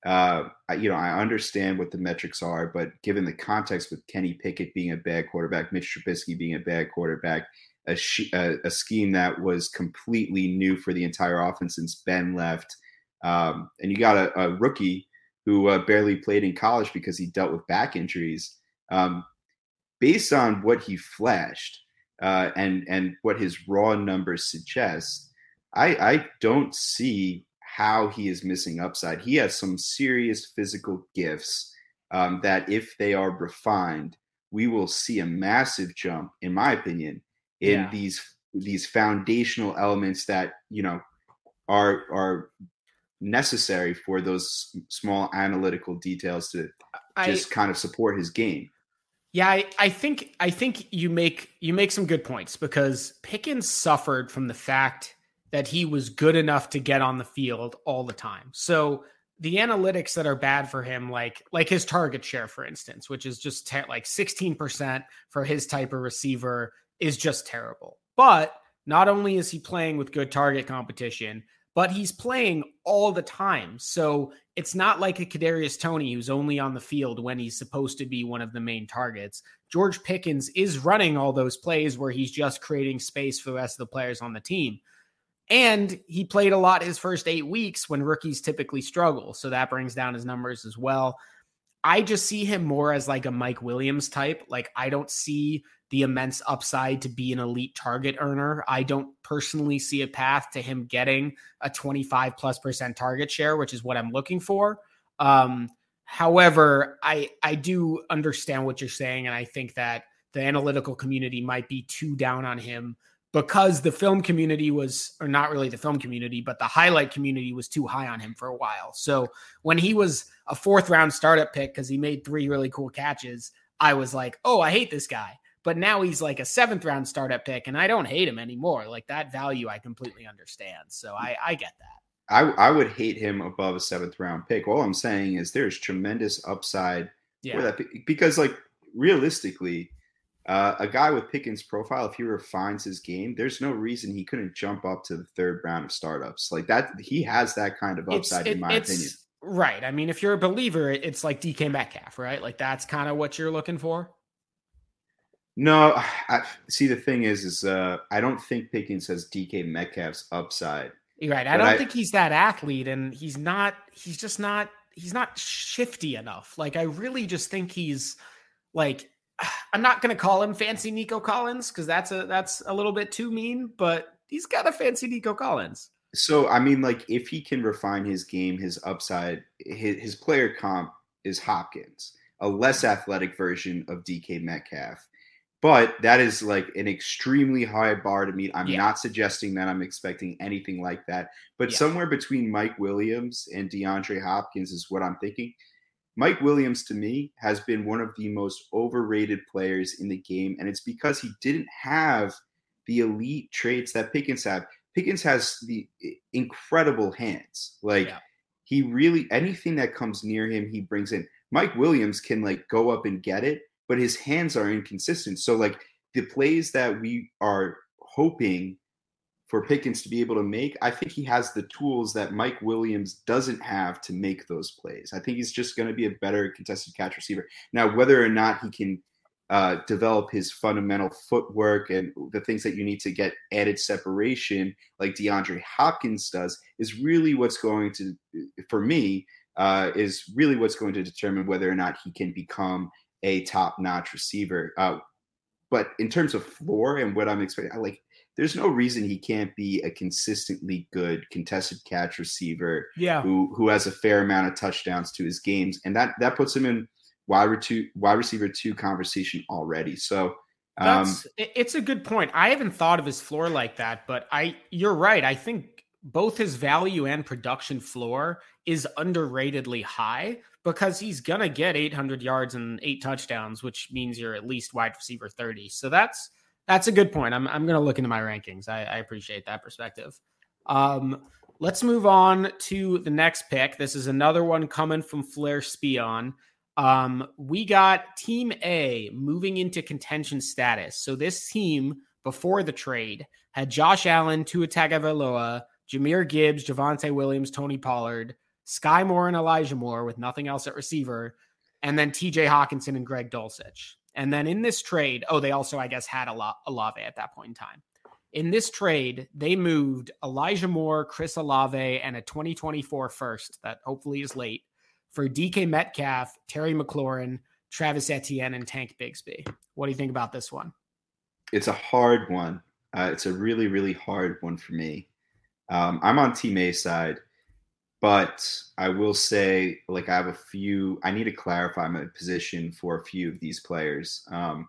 uh, I- you know I understand what the metrics are, but given the context with Kenny Pickett being a bad quarterback, Mitch Trubisky being a bad quarterback, a, sh- a, a scheme that was completely new for the entire offense since Ben left, um, and you got a, a rookie who uh, barely played in college because he dealt with back injuries. Um, based on what he flashed uh, and and what his raw numbers suggest, I, I don't see how he is missing upside. He has some serious physical gifts um, that, if they are refined, we will see a massive jump, in my opinion, in Yeah. these these foundational elements that you know are are necessary for those small analytical details to I just kind of support his game. Yeah, I, I, think I think you make you make some good points because Pickens suffered from the fact that he was good enough to get on the field all the time. So the analytics that are bad for him, like like his target share, for instance, which is just te- like 16% for his type of receiver, is just terrible. But not only is he playing with good target competition, but he's playing all the time. So it's not like a Kadarius Toney who's only on the field when he's supposed to be one of the main targets. George Pickens is running all those plays where he's just creating space for the rest of the players on the team. And he played a lot his first eight weeks when rookies typically struggle. So that brings down his numbers as well. I just see him more as like a Mike Williams type. Like, I don't see the immense upside to be an elite target earner. I don't personally see a path to him getting a 25 plus percent target share, which is what I'm looking for. Um, however, I I do understand what you're saying, and I think that the analytical community might be too down on him because the film community was, or not really the film community, but the highlight community was too high on him for a while. So when he was a fourth round startup pick because he made three really cool catches, I was like, oh, I hate this guy. But now he's like a seventh round startup pick, and I don't hate him anymore. Like that value, I completely understand. So I, I get that. I, I would hate him above a seventh round pick. All I'm saying is there's tremendous upside yeah. for that because, like, realistically, uh, a guy with Pickens' profile, if he refines his game, there's no reason he couldn't jump up to the third round of startups. Like that, he has that kind of upside, it, in my opinion. Right. I mean, if you're a believer, it's like DK Metcalf, right? Like that's kind of what you're looking for. No, I, see the thing is, is uh, I don't think Pickens has DK Metcalf's upside. You're right. I don't I, think he's that athlete, and he's not. He's just not. He's not shifty enough. Like I really just think he's like. *sighs* I'm not going to call him fancy Nico Collins because that's a that's a little bit too mean, but he's got a fancy Nico Collins. So I mean, like if he can refine his game, his upside, his, his player comp is Hopkins, a less athletic version of DK Metcalf but that is like an extremely high bar to meet. I'm yeah. not suggesting that I'm expecting anything like that, but yeah. somewhere between Mike Williams and DeAndre Hopkins is what I'm thinking. Mike Williams to me has been one of the most overrated players in the game, and it's because he didn't have the elite traits that Pickens have. Pickens has the incredible hands. Like yeah. he really anything that comes near him, he brings in. Mike Williams can like go up and get it, but his hands are inconsistent. So like the plays that we are hoping for Pickens to be able to make, I think he has the tools that Mike Williams doesn't have to make those plays. I think he's just going to be a better contested catch receiver. Now, whether or not he can uh, develop his fundamental footwork and the things that you need to get added separation, like DeAndre Hopkins does, is really what's going to, for me, uh, is really what's going to determine whether or not he can become a top notch receiver. Uh, but in terms of floor and what I'm expecting, I like there's no reason he can't be a consistently good contested catch receiver. Yeah. Who who has a fair amount of touchdowns to his games, and that that puts him in wide two wide receiver two conversation already. So. Um, That's, it's a good point. I haven't thought of his floor like that, but I you're right. I think both his value and production floor is underratedly high because he's gonna get 800 yards and eight touchdowns, which means you're at least wide receiver 30. So that's that's a good point. I'm I'm gonna look into my rankings. I, I appreciate that perspective. Um, let's move on to the next pick. This is another one coming from Flair Spion. Um, we got Team A moving into contention status. So this team before the trade had Josh Allen, Tua Tagovailoa, Jahmyr Gibbs, Javonte Williams, Tony Pollard, Sky Moore and Elijah Moore with nothing else at receiver, and then TJ Hockenson and Greg Dulcich. And then in this trade, oh, they also, I guess, had a lot Olave at that point in time. In this trade, they moved Elijah Moore, Chris Olave, and a 2024 first that hopefully is late for DK Metcalf, Terry McLaurin, Travis Etienne, and Tank Bigsby. What do you think about this one? It's a hard one. Uh, it's a really, really hard one for me. Um, I'm on Team A side. But I will say, like, I have a few, I need to clarify my position for a few of these players. Um,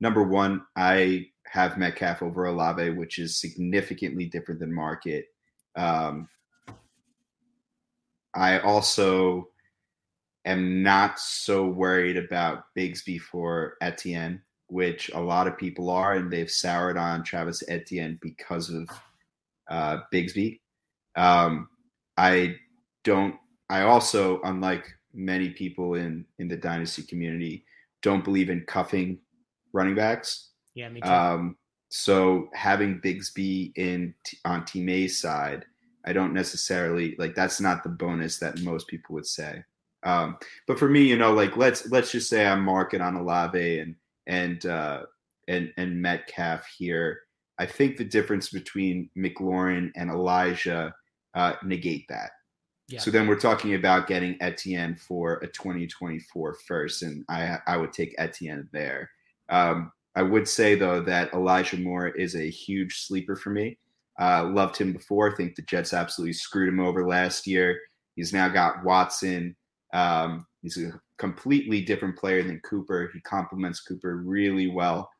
number one, I have Metcalf over Olave, which is significantly different than market. Um, I also am not so worried about Bigsby for Etienne, which a lot of people are, and they've soured on Travis Etienne because of uh, Bigsby. Um, I don't. I also, unlike many people in in the dynasty community, don't believe in cuffing running backs. Yeah, me too. Um, so having Bigsby in on Team A's side, I don't necessarily like. That's not the bonus that most people would say. Um, but for me, you know, like let's let's just say I'm marking on Olave and and uh, and and Metcalf here. I think the difference between McLaurin and Elijah uh, negate that. Yeah. So then we're talking about getting Etienne for a 2024 first, and I I would take Etienne there. Um, I would say though that Elijah Moore is a huge sleeper for me. Uh, loved him before. I think the Jets absolutely screwed him over last year. He's now got Watson. Um, he's a completely different player than Cooper. He complements Cooper really well.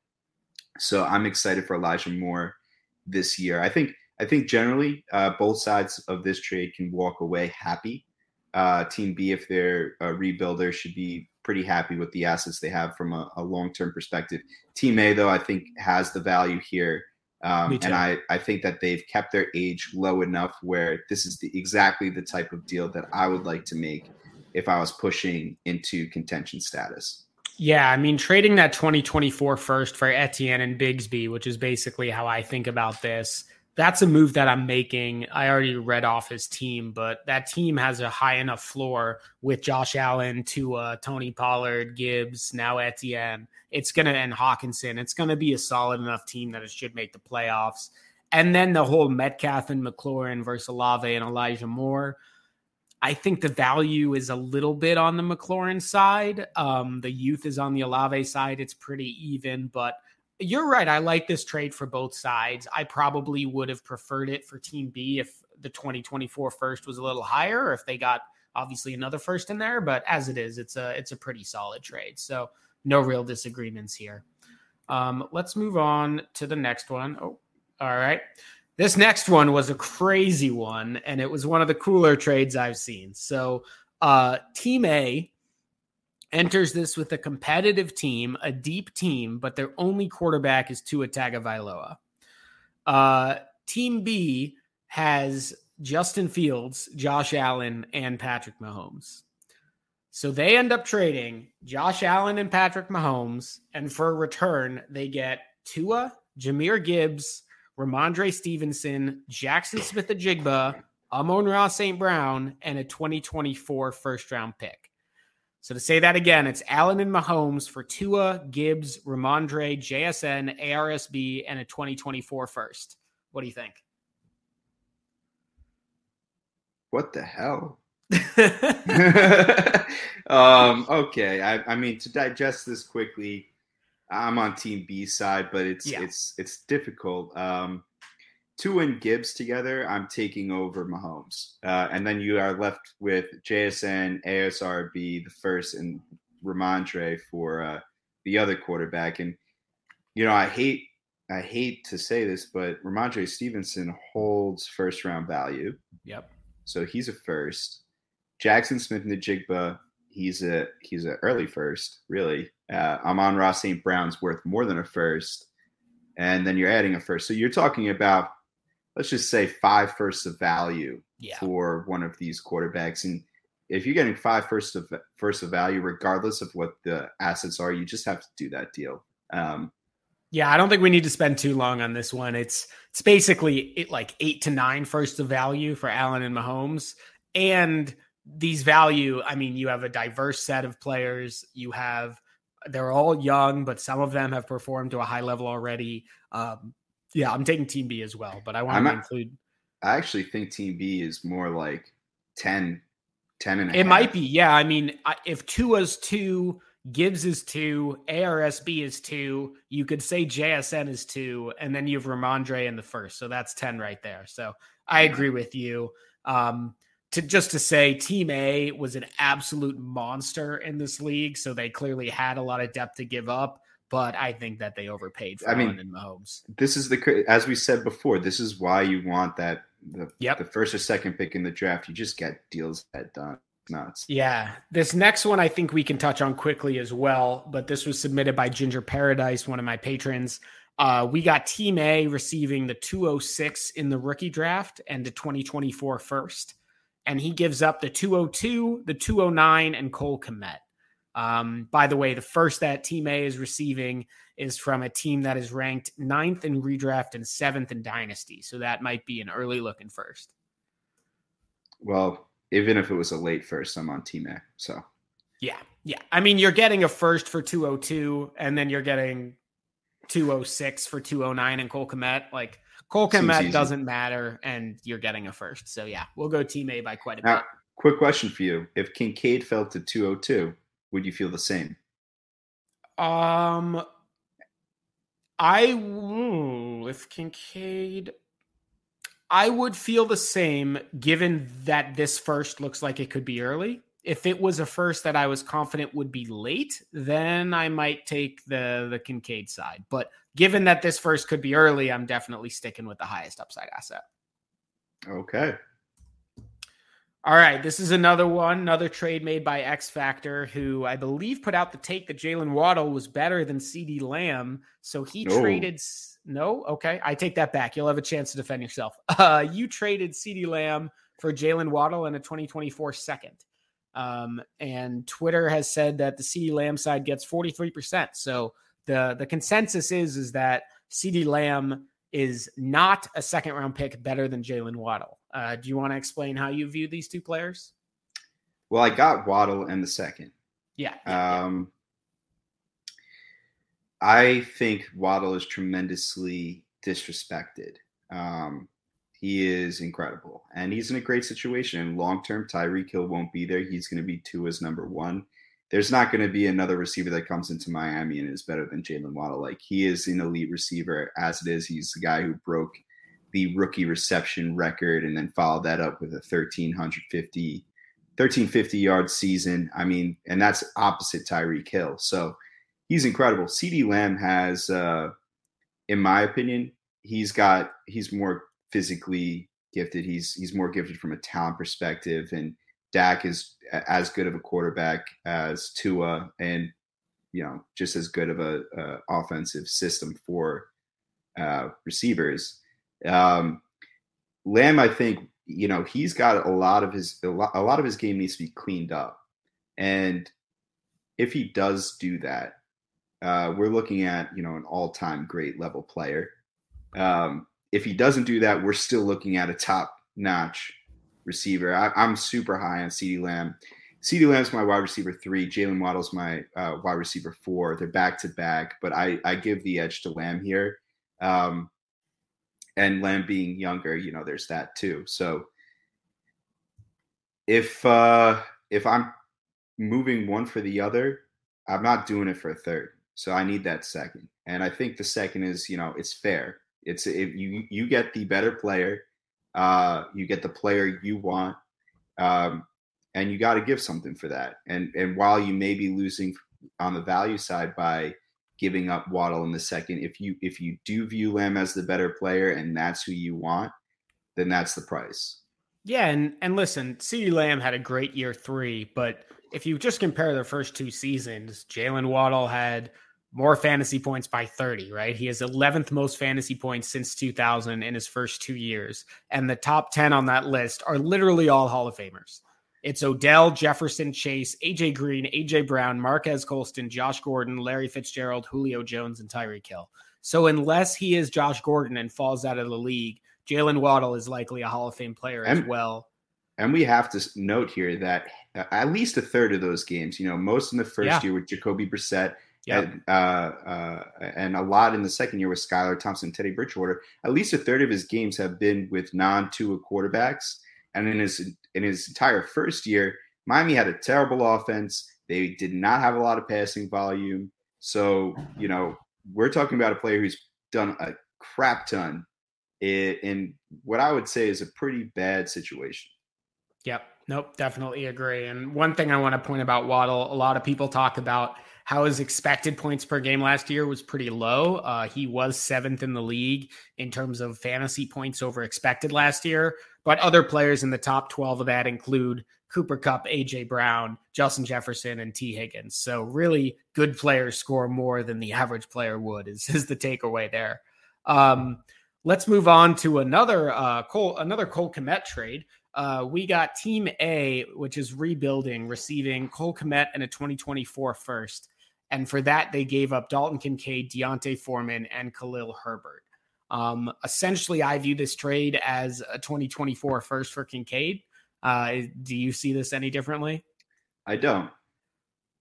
So I'm excited for Elijah Moore this year. I think I think generally uh, both sides of this trade can walk away happy. Uh, Team B, if they're a rebuilder, should be pretty happy with the assets they have from a, a long term perspective. Team A, though, I think has the value here. Um, and I, I think that they've kept their age low enough where this is the, exactly the type of deal that I would like to make if I was pushing into contention status. Yeah, I mean, trading that 2024 first for Etienne and Bigsby, which is basically how I think about this, that's a move that I'm making. I already read off his team, but that team has a high enough floor with Josh Allen, Tua, Tony Pollard, Gibbs, now Etienne. It's gonna end Hockenson. It's gonna be a solid enough team that it should make the playoffs. And then the whole Metcalf and McLaurin versus Olave and Elijah Moore. I think the value is a little bit on the McLaurin side. Um, the youth is on the Olave side. It's pretty even, but you're right. I like this trade for both sides. I probably would have preferred it for Team B if the 2024 first was a little higher, or if they got obviously another first in there. But as it is, it's a it's a pretty solid trade. So no real disagreements here. Um, let's move on to the next one. Oh, all right. This next one was a crazy one, and it was one of the cooler trades I've seen. So, uh, Team A enters this with a competitive team, a deep team, but their only quarterback is Tua Tagovailoa. Uh, team B has Justin Fields, Josh Allen, and Patrick Mahomes. So they end up trading Josh Allen and Patrick Mahomes, and for a return, they get Tua, Jahmyr Gibbs, Rhamondre Stevenson, Jackson Smith-Njigba, Amon-Ra St. Brown, and a 2024 first round pick. So to say that again, it's Allen and Mahomes for Tua, Gibbs, Rhamondre, JSN, ARSB, and a 2024 first. What do you think? What the hell? *laughs* *laughs* um, okay, I, I mean to digest this quickly, I'm on Team B side, but it's yeah. it's it's difficult. Um, two and Gibbs together, I'm taking over Mahomes, uh, and then you are left with JSN, ASRB, the first, and Rhamondre for uh, the other quarterback. And you know, I hate I hate to say this, but Rhamondre Stevenson holds first round value. Yep. So he's a first. Jackson Smith-Njigba he's a he's an early first, really. Uh, Amon Ross St. Brown's worth more than a first, and then you're adding a first. So you're talking about let's just say five firsts of value yeah. for one of these quarterbacks, and if you're getting five first of first of value, regardless of what the assets are, you just have to do that deal. Um, yeah, I don't think we need to spend too long on this one. It's it's basically it, like eight to nine first of value for Allen and Mahomes, and these value, I mean, you have a diverse set of players. You have they're all young, but some of them have performed to a high level already. Um, yeah, I'm taking Team B as well, but I want to include. I actually think Team B is more like 10, 10 and a It half. might be, yeah. I mean, if Tua's two, Gibbs is two, ARSB is two, you could say JSN is two, and then you have Rhamondre in the first. So that's 10 right there. So I agree with you. Um, to just to say team A was an absolute monster in this league, so they clearly had a lot of depth to give up. But I think that they overpaid for I mean, and Mahomes. This is the as we said before. This is why you want that the yep. the first or second pick in the draft. You just get deals that done. nuts. Yeah. This next one I think we can touch on quickly as well, but this was submitted by Ginger Paradise, one of my patrons. Uh, we got Team A receiving the 206 in the rookie draft and the 2024 first. And he gives up the 202, the 209, and Cole Kmet. Um, by the way, the first that Team A is receiving is from a team that is ranked ninth in redraft and seventh in dynasty. So that might be an early looking first. Well, even if it was a late first, I'm on Team A. So yeah, yeah. I mean, you're getting a first for 202, and then you're getting 206 for 209 and Cole Kmet. Like Cole Kmet doesn't matter, and you're getting a first. So yeah, we'll go Team A by quite a now, bit. Quick question for you: If Kincaid fell to 202, would you feel the same? Um, I if Kincaid I would feel the same given that this first looks like it could be early. If it was a first that I was confident would be late, then I might take the the Kincaid side. But given that this first could be early, I'm definitely sticking with the highest upside asset. Okay. All right, this is another one, another trade made by X Factor, who I believe put out the take that Jalen Waddle was better than CeeDee Lamb. So he no. traded no, okay, I take that back. You'll have a chance to defend yourself. *laughs* Uh, you traded CeeDee Lamb for Jalen Waddle and a 2024 second. Um, and Twitter has said that the CeeDee Lamb side gets 43%. So the the consensus is is that CeeDee Lamb is not a second round pick better than Jalen Waddle. Uh, do you want to explain how you view these two players? Well, I got Waddle in the second. Yeah. yeah um, I think Waddle is tremendously disrespected. Um, he is incredible, and he's in a great situation. Long term, Tyreek Hill won't be there. He's going to be two Tua's number one. There's not going to be another receiver that comes into Miami and is better than Jalen Waddle. Like he is an elite receiver as it is. He's the guy who broke the rookie reception record and then followed that up with a 1350 1350 yard season. I mean, and that's opposite Tyreek Hill. So he's incredible. CeeDee Lamb has, uh, in my opinion, he's got he's more physically gifted. He's he's more gifted from a talent perspective, and Dak is as good of a quarterback as Tua, and you know just as good of a, a offensive system for uh, receivers. Um, Lamb, I think you know he's got a lot of his a lot, a lot of his game needs to be cleaned up, and if he does do that, uh, we're looking at you know an all-time great level player. Um, if he doesn't do that, we're still looking at a top-notch receiver. I, am super high on CeeDee Lamb. CeeDee Lamb's my wide receiver three. Jalen Waddle's my uh, wide receiver four. They're back to back, but I, I give the edge to Lamb here. Um, and Lamb being younger, you know, there's that too. So if uh, if I'm moving one for the other, I'm not doing it for a third. So I need that second. And I think the second is, you know, it's fair. It's if you you get the better player, uh, you get the player you want, um, and you got to give something for that. And and while you may be losing on the value side by giving up Waddle in the second, if you if you do view Lamb as the better player and that's who you want, then that's the price. Yeah, and and listen, CeeDee Lamb had a great year three, but if you just compare their first two seasons, Jalen Waddle had more fantasy points by 30, right? He has 11th most fantasy points since 2000 in his first two years. And the top 10 on that list are literally all Hall of Famers. It's Odell, Jefferson, Chase, AJ Green, AJ Brown, Marques Colston, Josh Gordon, Larry Fitzgerald, Julio Jones, and Tyreek Hill. So unless he is Josh Gordon and falls out of the league, Jalen Waddle is likely a Hall of Fame player and, as well. And we have to note here that uh, at least a third of those games, you know, most in the first yeah. year with Jacoby Brissett – yeah, and, uh, uh, and a lot in the second year with Skylar Thompson, Teddy Bridgewater. At least a third of his games have been with non-Tua quarterbacks, and in his in his entire first year, Miami had a terrible offense. They did not have a lot of passing volume. So you know, we're talking about a player who's done a crap ton in, in what I would say is a pretty bad situation. Yep. Nope. Definitely agree. And one thing I want to point about Waddle, a lot of people talk about how his expected points per game last year was pretty low. Uh, he was seventh in the league in terms of fantasy points over expected last year. But other players in the top 12 of that include Cooper Kupp, AJ Brown, Justin Jefferson, and Tee Higgins. So really good players score more than the average player would is, is the takeaway there. Um, let's move on to another uh, Cole, another Cole Kmet trade. Uh, we got Team A, which is rebuilding, receiving Cole Kmet and a 2024 first. And for that, they gave up Dalton Kincaid, D'Onta Foreman, and Khalil Herbert. Um, essentially, I view this trade as a 2024 first for Kincaid. Uh, do you see this any differently? I don't.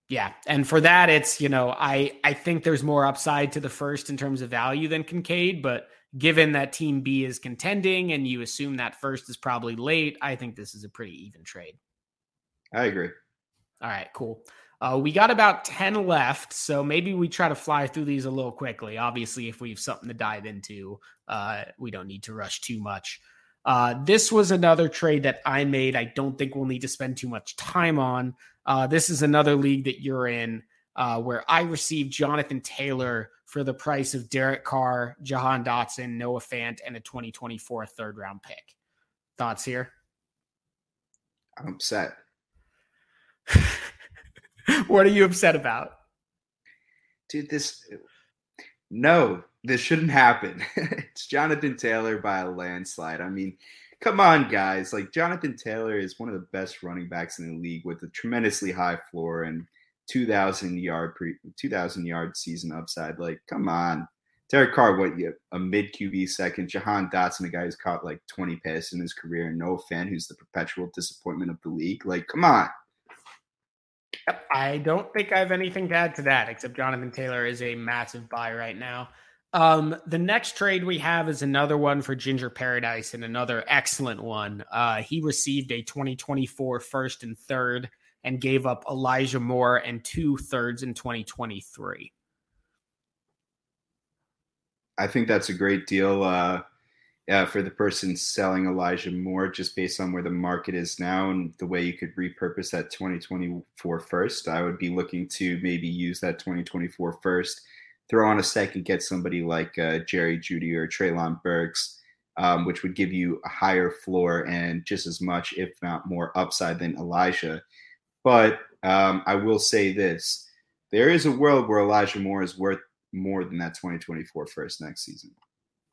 Yeah, and for that, it's you know I I think there's more upside to the first in terms of value than Kincaid, but given that Team B is contending and you assume that first is probably late, I think this is a pretty even trade. I agree. All right, cool. Uh, we got about 10 left, so maybe we try to fly through these a little quickly. Obviously, if we have something to dive into, uh, we don't need to rush too much. Uh, this was another trade that I made. I don't think we'll need to spend too much time on. Uh, this is another league that you're in uh, where I received Jonathan Taylor for the price of Derek Carr, Jahan Dotson, Noah Fant, and a 2024 third round pick. Thoughts here? I'm upset. *laughs* what are you upset about? Dude, this no, this shouldn't happen. *laughs* it's Jonathan Taylor by a landslide. I mean, come on, guys. Like Jonathan Taylor is one of the best running backs in the league with a tremendously high floor and 2000 yard pre 2000 yard season upside. Like, come on. Derek Carr, what you a mid QB second, Jahan Dotson, a guy who's caught like 20 passes in his career, Noah Fant, who's the perpetual disappointment of the league. Like, come on. I don't think I have anything to add to that, except Jonathan Taylor is a massive buy right now. Um, the next trade we have is another one for Ginger Paradise and another excellent one. Uh, he received a 2024 first and third and gave up Elijah Moore and two thirds in 2023. I think that's a great deal. Uh, uh, for the person selling Elijah Moore, just based on where the market is now and the way you could repurpose that 2024 first, I would be looking to maybe use that 2024 first, throw on a second, get somebody like uh, Jerry Jeudy or Treylon Burks, um, which would give you a higher floor and just as much, if not more, upside than Elijah. But um, I will say this there is a world where Elijah Moore is worth more than that 2024 first next season.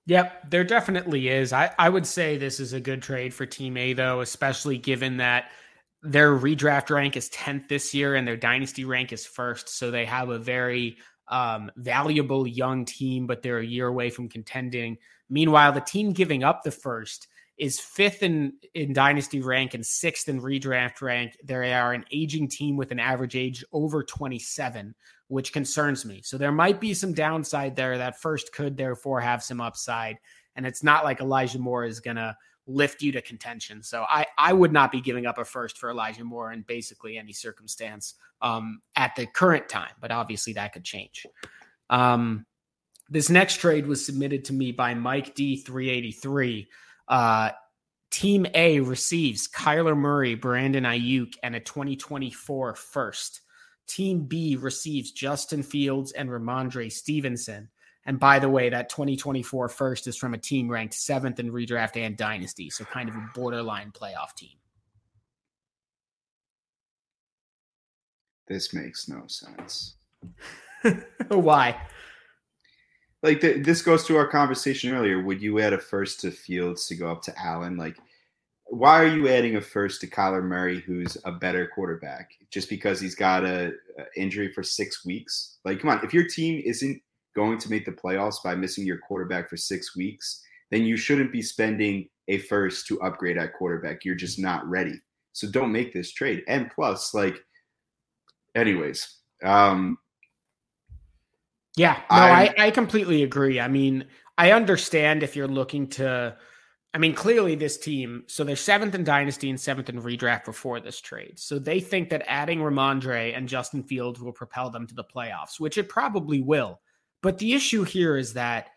Yep, there definitely is. I, I would say this is a good trade for Team A, though, especially given that their redraft rank is 10th this year and their dynasty rank is first. So they have a very um, valuable young team, but they're a year away from contending. Meanwhile, the team giving up the first is fifth in, in dynasty rank and sixth in redraft rank. They are an aging team with an average age over 27 which concerns me. So there might be some downside there. That first could therefore have some upside. And it's not like Elijah Moore is going to lift you to contention. So I, I would not be giving up a first for Elijah Moore in basically any circumstance um, at the current time, but obviously that could change. Um, this next trade was submitted to me by Mike D383. Uh, Team A receives Kyler Murray, Brandon Aiyuk, and a 2024 first. Team B receives Justin Fields and Rhamondre Stevenson. And by the way, that 2024 first is from a team ranked seventh in redraft and dynasty, so kind of a borderline playoff team. This makes no sense. *laughs* Why? Like the, this goes to our conversation earlier. Would you add a first to Fields to go up to Allen? Like why are you adding a first to Kyler Murray, who's a better quarterback, just because he's got a, a, injury for six weeks? Like, come on, if your team isn't going to make the playoffs by missing your quarterback for six weeks, then you shouldn't be spending a first to upgrade at quarterback. You're just not ready. So don't make this trade. And plus, like, anyways, um, yeah, no, I, I completely agree. I mean, I understand if you're looking to I mean, clearly this team, so they're seventh in dynasty and seventh in redraft before this trade. So they think that adding Rhamondre and Justin Fields will propel them to the playoffs, which it probably will. But the issue here is that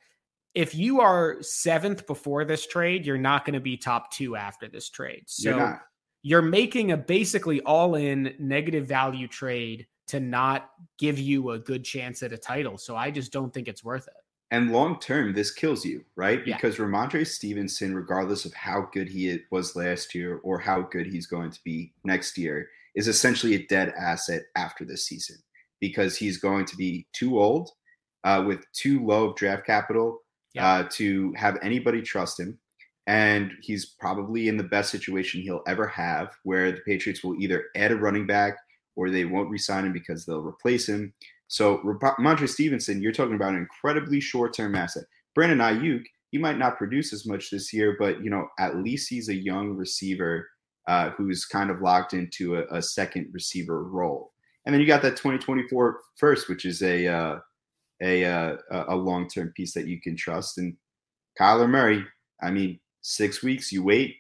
if you are seventh before this trade, you're not going to be top two after this trade. So you're, you're making a basically all in negative value trade to not give you a good chance at a title. So I just don't think it's worth it. and long term, this kills you, right? Yeah. Because Rhamondre Stevenson, regardless of how good he was last year or how good he's going to be next year, is essentially a dead asset after this season because he's going to be too old uh, with too low of draft capital Yeah. uh, to have anybody trust him. And he's probably in the best situation he'll ever have, where the Patriots will either add a running back or they won't resign him because they'll replace him. So, Rhamondre Stevenson, you're talking about an incredibly short-term asset. Brandon Aiyuk, he might not produce as much this year, but you know, at least he's a young receiver uh, who's kind of locked into a, a, second receiver role. And then you got that 2024 first, which is a uh, a uh, a long-term piece that you can trust. And Kyler Murray, I mean, six weeks you wait,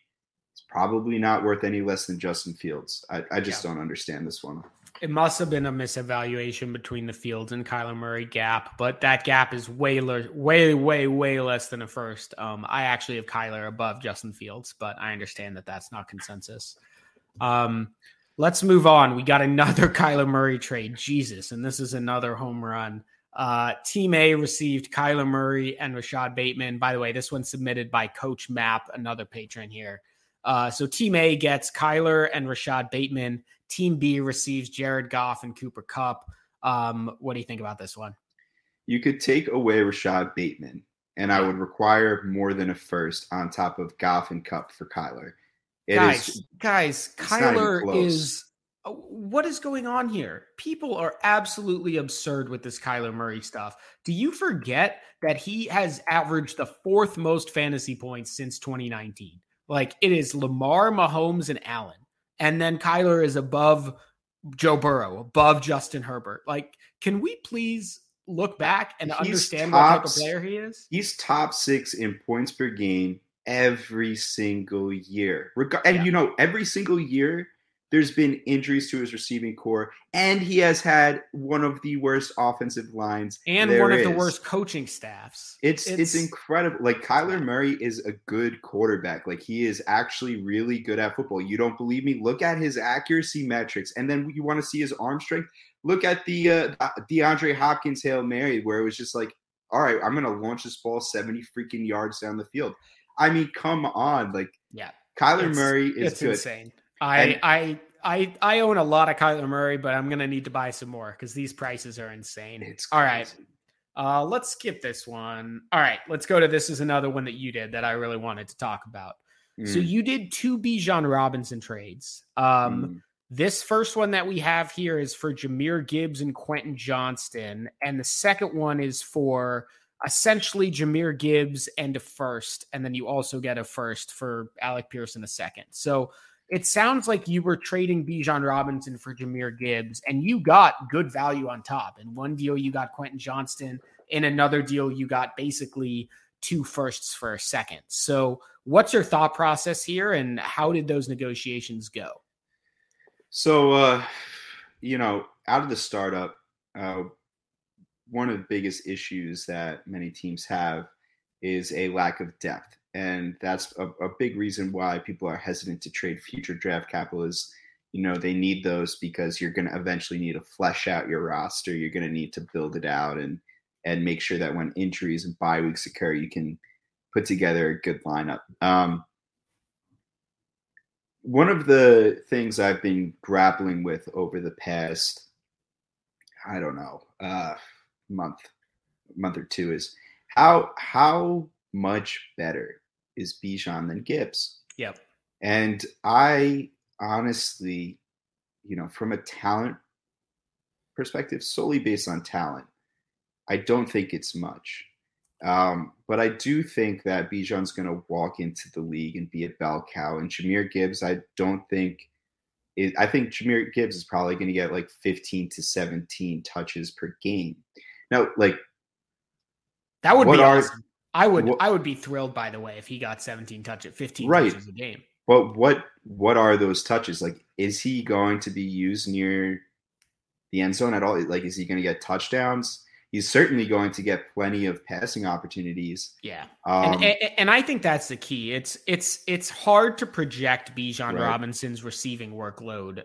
probably not worth any less than Justin Fields. I, I just yeah. don't understand this one. It must have been a misevaluation between the Fields and Kyler Murray gap, but that gap is way, way, way, way less than a first. Um, I actually have Kyler above Justin Fields, but I understand that that's not consensus. Um, let's move on. We got another *laughs* Kyler Murray trade. Jesus, and this is another home run. Uh, Team A received Kyler Murray and Rashod Bateman. By the way, this one's submitted by Coach Map, another patron here. Uh, so Team A gets Kyler and Rashod Bateman. Team B receives Jared Goff and Cooper Kupp. Um, what do you think about this one? You could take away Rashod Bateman, and I would require more than a first on top of Goff and Kupp for Kyler. It guys, is, guys, Kyler is uh, what is going on here? People are absolutely absurd with this Kyler Murray stuff. Do you forget that he has averaged the fourth most fantasy points since 2019? Like it is Lamar, Mahomes, and Allen. And then Kyler is above Joe Burrow, above Justin Herbert. Like, can we please look back and he's understand top, what type of player he is? He's top six in points per game every single year. Reg- and yeah. you know, every single year there's been injuries to his receiving corps, and he has had one of the worst offensive lines and one of is. the worst coaching staffs. It's, it's, it's incredible. Like Kyler Murray is a good quarterback. Like he is actually really good at football. You don't believe me? Look at his accuracy metrics, and then you want to see his arm strength. Look at the uh, DeAndre Hopkins hail mary, where it was just like, all right, I'm gonna launch this ball 70 freaking yards down the field. I mean, come on, like yeah. Kyler it's, Murray is it's good. insane. I, and, I I I own a lot of Kyler Murray, but I'm gonna need to buy some more because these prices are insane. It's all right. Uh, let's skip this one. All right, let's go to this. Is another one that you did that I really wanted to talk about. Mm. So you did two Bijan Robinson trades. Um, mm. This first one that we have here is for Jahmyr Gibbs and Quentin Johnston, and the second one is for essentially Jahmyr Gibbs and a first, and then you also get a first for Alec Pierce in a second. So it sounds like you were trading Bijan Robinson for Jahmyr Gibbs, and you got good value on top. In one deal, you got Quentin Johnston. In another deal, you got basically two firsts for a second. So, what's your thought process here, and how did those negotiations go? So, uh, you know, out of the startup, uh, one of the biggest issues that many teams have is a lack of depth and that's a, a, big reason why people are hesitant to trade future draft capital is you know they need those because you're going to eventually need to flesh out your roster. You're going to need to build it out and and make sure that when injuries and bye weeks occur you can put together a good lineup. Um, one of the things i've been grappling with over the past i don't know uh, month month or two is how how much better is Bijan than Gibbs. Yep. And I honestly, you know, from a talent perspective, solely based on talent, I don't think it's much. Um, but I do think that Bijan's going to walk into the league and be a bell cow. And Jahmyr Gibbs, I don't think. It, I think Jahmyr Gibbs is probably going to get like 15 to 17 touches per game. Now, like that would be are, awesome. I would I would be thrilled by the way if he got 17 touches 15 right. touches a game. But what what are those touches? Like is he going to be used near the end zone at all? Like is he going to get touchdowns? He's certainly going to get plenty of passing opportunities. Yeah. Um, and, and, and, I think that's the key. It's it's it's hard to project Bijan right. Robinson's receiving workload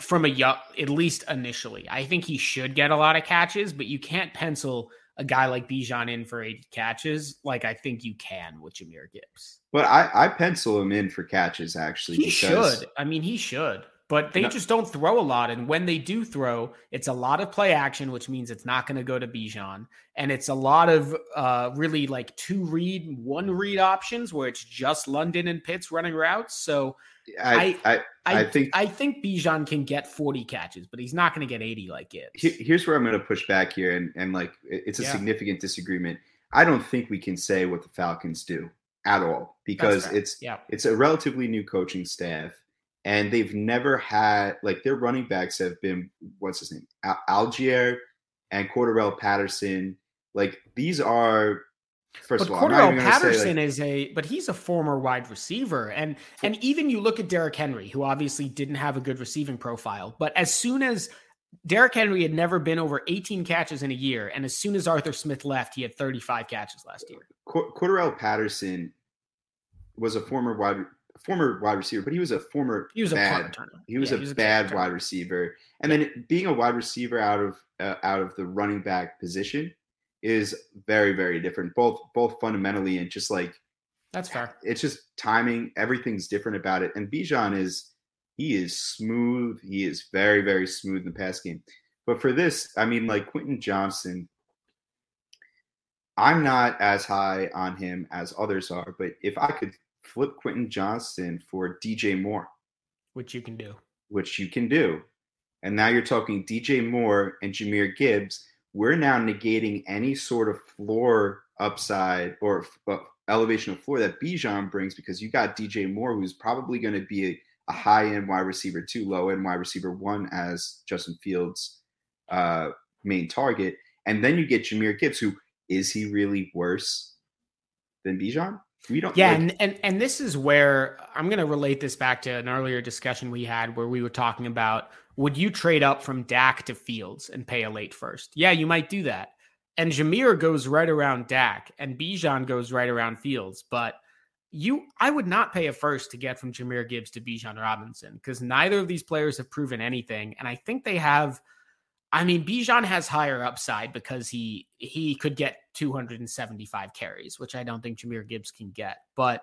from a young, at least initially. I think he should get a lot of catches, but you can't pencil a guy like Bijan in for eight catches, like I think you can with Jahmyr Gibbs. But I, I pencil him in for catches actually. He should. I mean, he should. But they no. just don't throw a lot. And when they do throw, it's a lot of play action, which means it's not going to go to Bijan. And it's a lot of uh, really like two read, one read options where it's just London and Pitts running routes. So I, I, I, I think I think Bijan can get 40 catches, but he's not going to get 80 like Gibbs. Here's where I'm going to push back here, and and like it's a yeah. significant disagreement. I don't think we can say what the Falcons do at all because it's yeah. it's a relatively new coaching staff, and they've never had like their running backs have been what's his name Al- Allgeier and Cordarrelle Patterson. Like these are First but of all, Patterson like, is a, but he's a former wide receiver, and and even you look at Derrick Henry, who obviously didn't have a good receiving profile, but as soon as Derrick Henry had never been over 18 catches in a year, and as soon as Arthur Smith left, he had 35 catches last year. Cordarrelle Patterson was a former wide former wide receiver, but he was a former he was bad, a returner. He was yeah, a he was bad a wide receiver, and then being a wide receiver out of uh, out of the running back position is very very different both both fundamentally and just like that's fair. it's just timing everything's different about it and Bijan is he is smooth he is very very smooth in the pass game. But for this I mean like Quentin Johnston, I'm not as high on him as others are but if I could flip Quentin Johnston for DJ Moore. Which you can do. Which you can do. And now you're talking DJ Moore and Jahmyr Gibbs we're now negating any sort of floor upside or uh, elevation of floor that Bijan brings because you got DJ Moore, who's probably going to be a, a high end wide receiver two, low end wide receiver one as Justin Fields' uh, main target. And then you get Jahmyr Gibbs, who is he really worse than Bijan? We don't. Yeah, like, and, and and this is where I'm going to relate this back to an earlier discussion we had where we were talking about would you trade up from Dak to Fields and pay a late first? Yeah, you might do that. And Jahmyr goes right around Dak, and Bijan goes right around Fields. But you, I would not pay a first to get from Jahmyr Gibbs to Bijan Robinson because neither of these players have proven anything, and I think they have. I mean, Bijan has higher upside because he he could get 275 carries, which I don't think Jahmyr Gibbs can get. But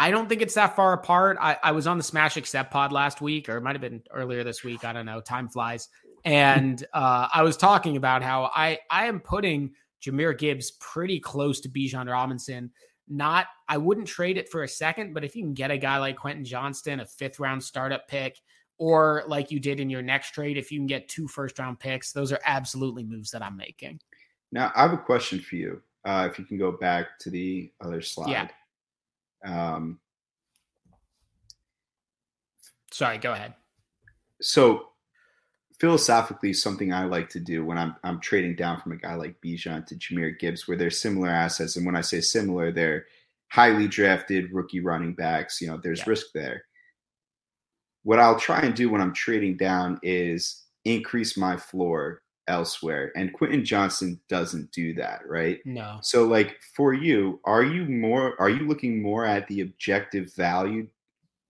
I don't think it's that far apart. I, I was on the Smash Accept pod last week, or it might have been earlier this week. I don't know. Time flies. And *laughs* uh, I was talking about how I, I am putting Jahmyr Gibbs pretty close to Bijan Robinson. Not, I wouldn't trade it for a second, but if you can get a guy like Quentin Johnston, a fifth round startup pick, or like you did in your next trade, if you can get two first round picks, those are absolutely moves that I'm making. Now, I have a question for you. Uh, if you can go back to the other slide. Yeah. Um, Sorry, go ahead. So philosophically, something I like to do when I'm I'm trading down from a guy like Bijan to Jahmyr Gibbs, where they're similar assets, and when I say similar, they're highly drafted rookie running backs. You know, there's yeah. risk there. What I'll try and do when I'm trading down is increase my floor elsewhere. And Quentin Johnston doesn't do that, right? No. So like for you, are you more are you looking more at the objective value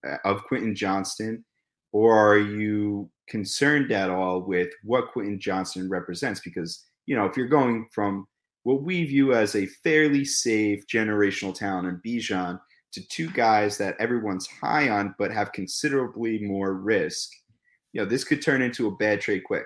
uh, of Quentin Johnston or are you concerned at all with what Quentin Johnston represents because you know, if you're going from what we view as a fairly safe generational talent in Bijan to two guys that everyone's high on but have considerably more risk, you know, this could turn into a bad trade quick.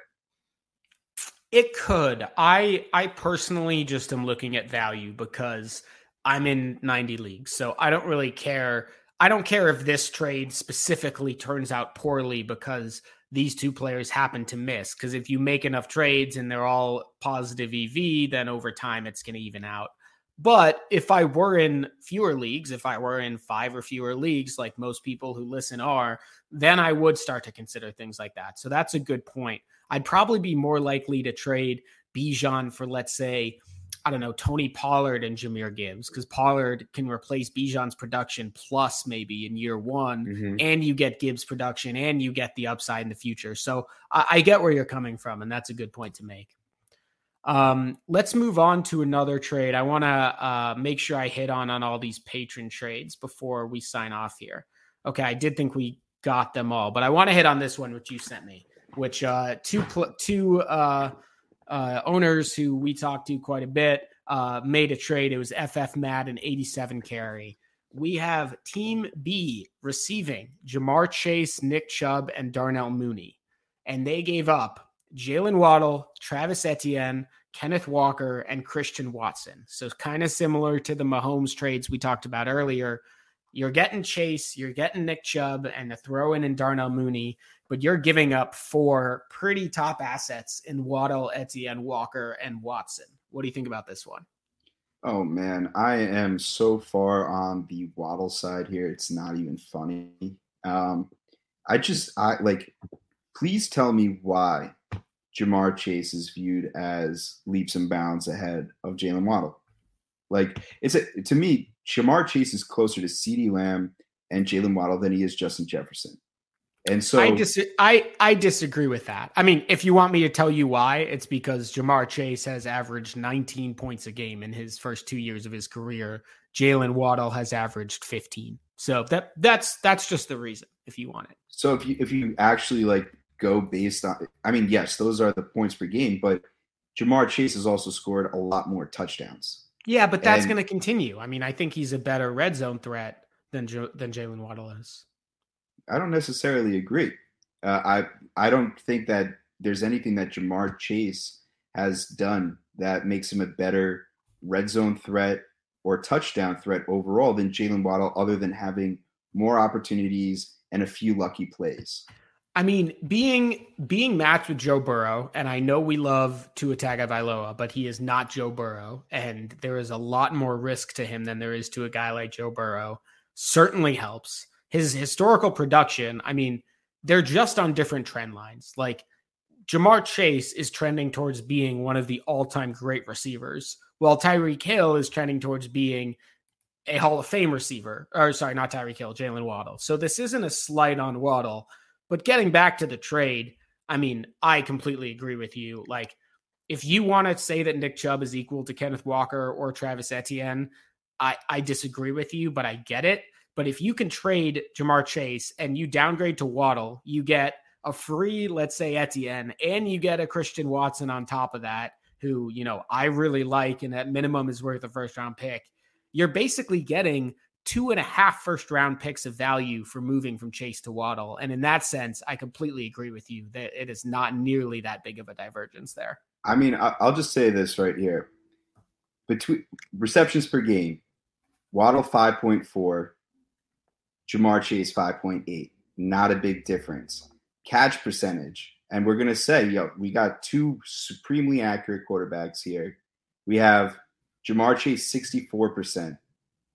It could. I I personally just am looking at value because I'm in 90 leagues. So I don't really care. I don't care if this trade specifically turns out poorly because these two players happen to miss. Because if you make enough trades and they're all positive EV, then over time it's going to even out. But if I were in fewer leagues, if I were in five or fewer leagues, like most people who listen are, then I would start to consider things like that. So that's a good point. I'd probably be more likely to trade Bijan for, let's say, I don't know, Tony Pollard and Jahmyr Gibbs, because Pollard can replace Bijan's production plus maybe in year one, mm-hmm. and you get Gibbs production and you get the upside in the future. So I, I get where you're coming from, and that's a good point to make. Um, let's move on to another trade. I want to uh, make sure I hit on on all these patron trades before we sign off here. Okay, I did think we got them all, but I want to hit on this one which you sent me, which uh, two pl- two uh, uh, owners who we talked to quite a bit uh, made a trade. It was FF Mad and 87 carry. We have Team B receiving Ja'Marr Chase, Nick Chubb, and Darnell Mooney. And they gave up Jaylen Waddle, Travis Etienne, Kenneth Walker, and Christian Watson. So kind of similar to the Mahomes trades we talked about earlier. You're getting Chase, you're getting Nick Chubb, and the throw in and Darnell Mooney, but you're giving up four pretty top assets in Waddle, Etienne, Walker, and Watson. What do you think about this one? Oh man, I am so far on the Waddle side here. It's not even funny. Um, I just I like. Please tell me why Ja'Marr Chase is viewed as leaps and bounds ahead of Jaylen Waddle. Like it's a to me, Ja'Marr Chase is closer to CeeDee Lamb and Jaylen Waddle than he is Justin Jefferson. And so I dis- I I disagree with that. I mean, if you want me to tell you why, it's because Ja'Marr Chase has averaged 19 points a game in his first two years of his career. Jaylen Waddle has averaged 15. So that that's that's just the reason if you want it. So if you if you actually like go based on I mean, yes, those are the points per game, but Ja'Marr Chase has also scored a lot more touchdowns. Yeah, but that's going to continue. I mean, I think he's a better red zone threat than jo- than Jaylen Waddle is. I don't necessarily agree. Uh, I I don't think that there's anything that Ja'Marr Chase has done that makes him a better red zone threat or touchdown threat overall than Jaylen Waddle, other than having more opportunities and a few lucky plays. I mean, being being matched with Joe Burrow, and I know we love Tua Tagovailoa, but he is not Joe Burrow, and there is a lot more risk to him than there is to a guy like Joe Burrow. Certainly helps his historical production, I mean, they're just on different trend lines. Like Ja'Marr Chase is trending towards being one of the all-time great receivers, while Tyreek Hill is trending towards being a Hall of Fame receiver. Or sorry, not Tyreek Hill, Jaylen Waddle. So this isn't a slight on Waddle, but getting back to the trade, I mean, I completely agree with you. Like, if you want to say that Nick Chubb is equal to Kenneth Walker or Travis Etienne, I, I disagree with you, but I get it. But if you can trade Ja'Marr Chase and you downgrade to Waddle, you get a free, let's say Etienne, and you get a Christian Watson on top of that, who, you know, I really like and at minimum is worth a first round pick. You're basically getting two and a half first round picks of value for moving from Chase to Waddle. And in that sense, I completely agree with you that it is not nearly that big of a divergence there. I mean, I'll just say this right here. Between receptions per game, Waddle 5.4, Ja'Marr Chase 5.8. Not a big difference. Catch percentage. And we're going to say, yo, we got two supremely accurate quarterbacks here. We have Ja'Marr Chase 64%.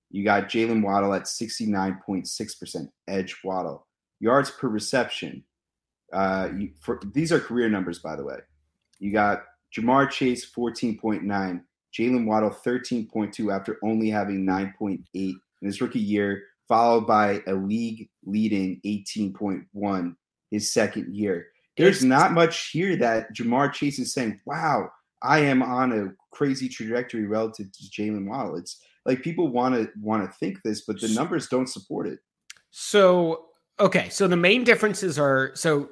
You got Jaylen Waddle at 69.6%, edge Waddle. Yards per reception. Uh, you, for, these are career numbers, by the way. You got Ja'Marr Chase 14.9, Jaylen Waddle 13.2 after only having 9.8 in his rookie year followed by a league leading 18.1 his second year. There's not much here that Ja'Marr Chase is saying, wow, I am on a crazy trajectory relative to Jaylen Waddle. It's like people want to want to think this, but the numbers don't support it. So okay, so the main differences are so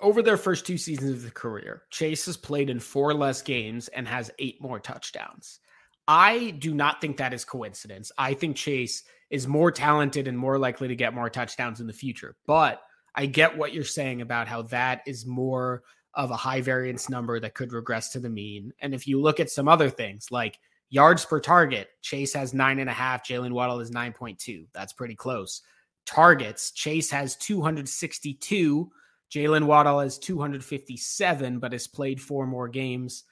over their first two seasons of the career, Chase has played in four less games and has eight more touchdowns. I do not think that is coincidence. I think Chase is more talented and more likely to get more touchdowns in the future. But I get what you're saying about how that is more of a high variance number that could regress to the mean. And if you look at some other things like yards per target, Chase has nine and a half, Jaylen Waddle is 9.2. That's pretty close. Targets, Chase has 262, Jaylen Waddle has 257, but has played four more games.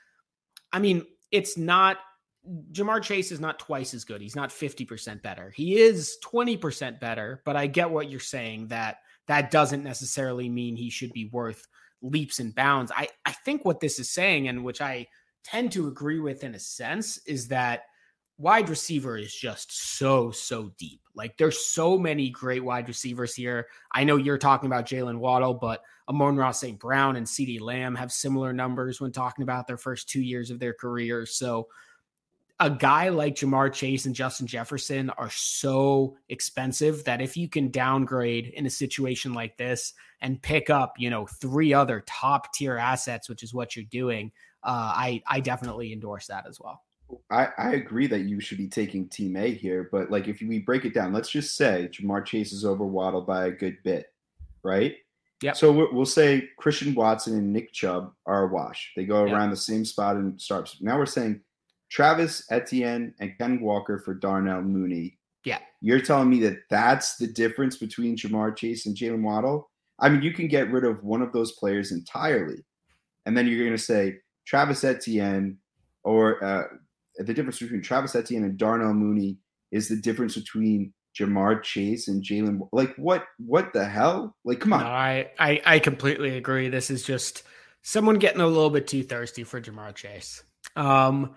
I mean, it's not Ja'Marr Chase is not twice as good. He's not 50% better. He is 20% better, but I get what you're saying that that doesn't necessarily mean he should be worth leaps and bounds. I, I think what this is saying, and which I tend to agree with in a sense, is that wide receiver is just so, so deep. Like there's so many great wide receivers here. I know you're talking about Jaylen Waddle, but Amon-Ra St. Brown and CeeDee Lamb have similar numbers when talking about their first two years of their careers. So a guy like Ja'Marr Chase and Justin Jefferson are so expensive that if you can downgrade in a situation like this and pick up, you know, three other top tier assets, which is what you're doing, uh, I I definitely endorse that as well. I, I agree that you should be taking Team A here, but like if we break it down, let's just say Ja'Marr Chase is over Waddle by a good bit, right? Yeah. So we'll say Christian Watson and Nick Chubb are a wash. They go around the same spot and starts. Now we're saying Travis Etienne and Ken Walker for Darnell Mooney. Yeah. You're telling me that that's the difference between Ja'Marr Chase and Jaylen Waddle? I mean, you can get rid of one of those players entirely, and then you're going to say Travis Etienne or uh, the difference between Travis Etienne and Darnell Mooney is the difference between Ja'Marr Chase and Jaylen. Like what? What the hell? Like, come on. No, I, I I completely agree. This is just someone getting a little bit too thirsty for Ja'Marr Chase. Um.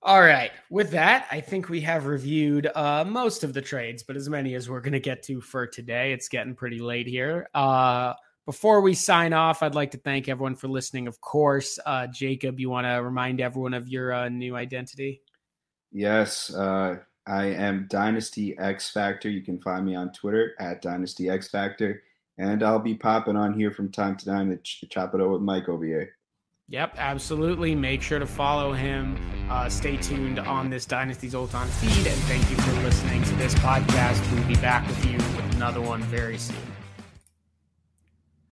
All right. With that, I think we have reviewed uh, most of the trades, but as many as we're going to get to for today. It's getting pretty late here. Uh, before we sign off, I'd like to thank everyone for listening. Of course, uh, Jacob, you want to remind everyone of your uh, new identity? Yes. Uh, I am Dynasty X Factor. You can find me on Twitter at Dynasty X Factor, and I'll be popping on here from time to time to ch- chop it up with Mike over here. Yep, absolutely. Make sure to follow him. Uh, stay tuned on this Dynasty Zoltan feed, and thank you for listening to this podcast. We'll be back with you with another one very soon.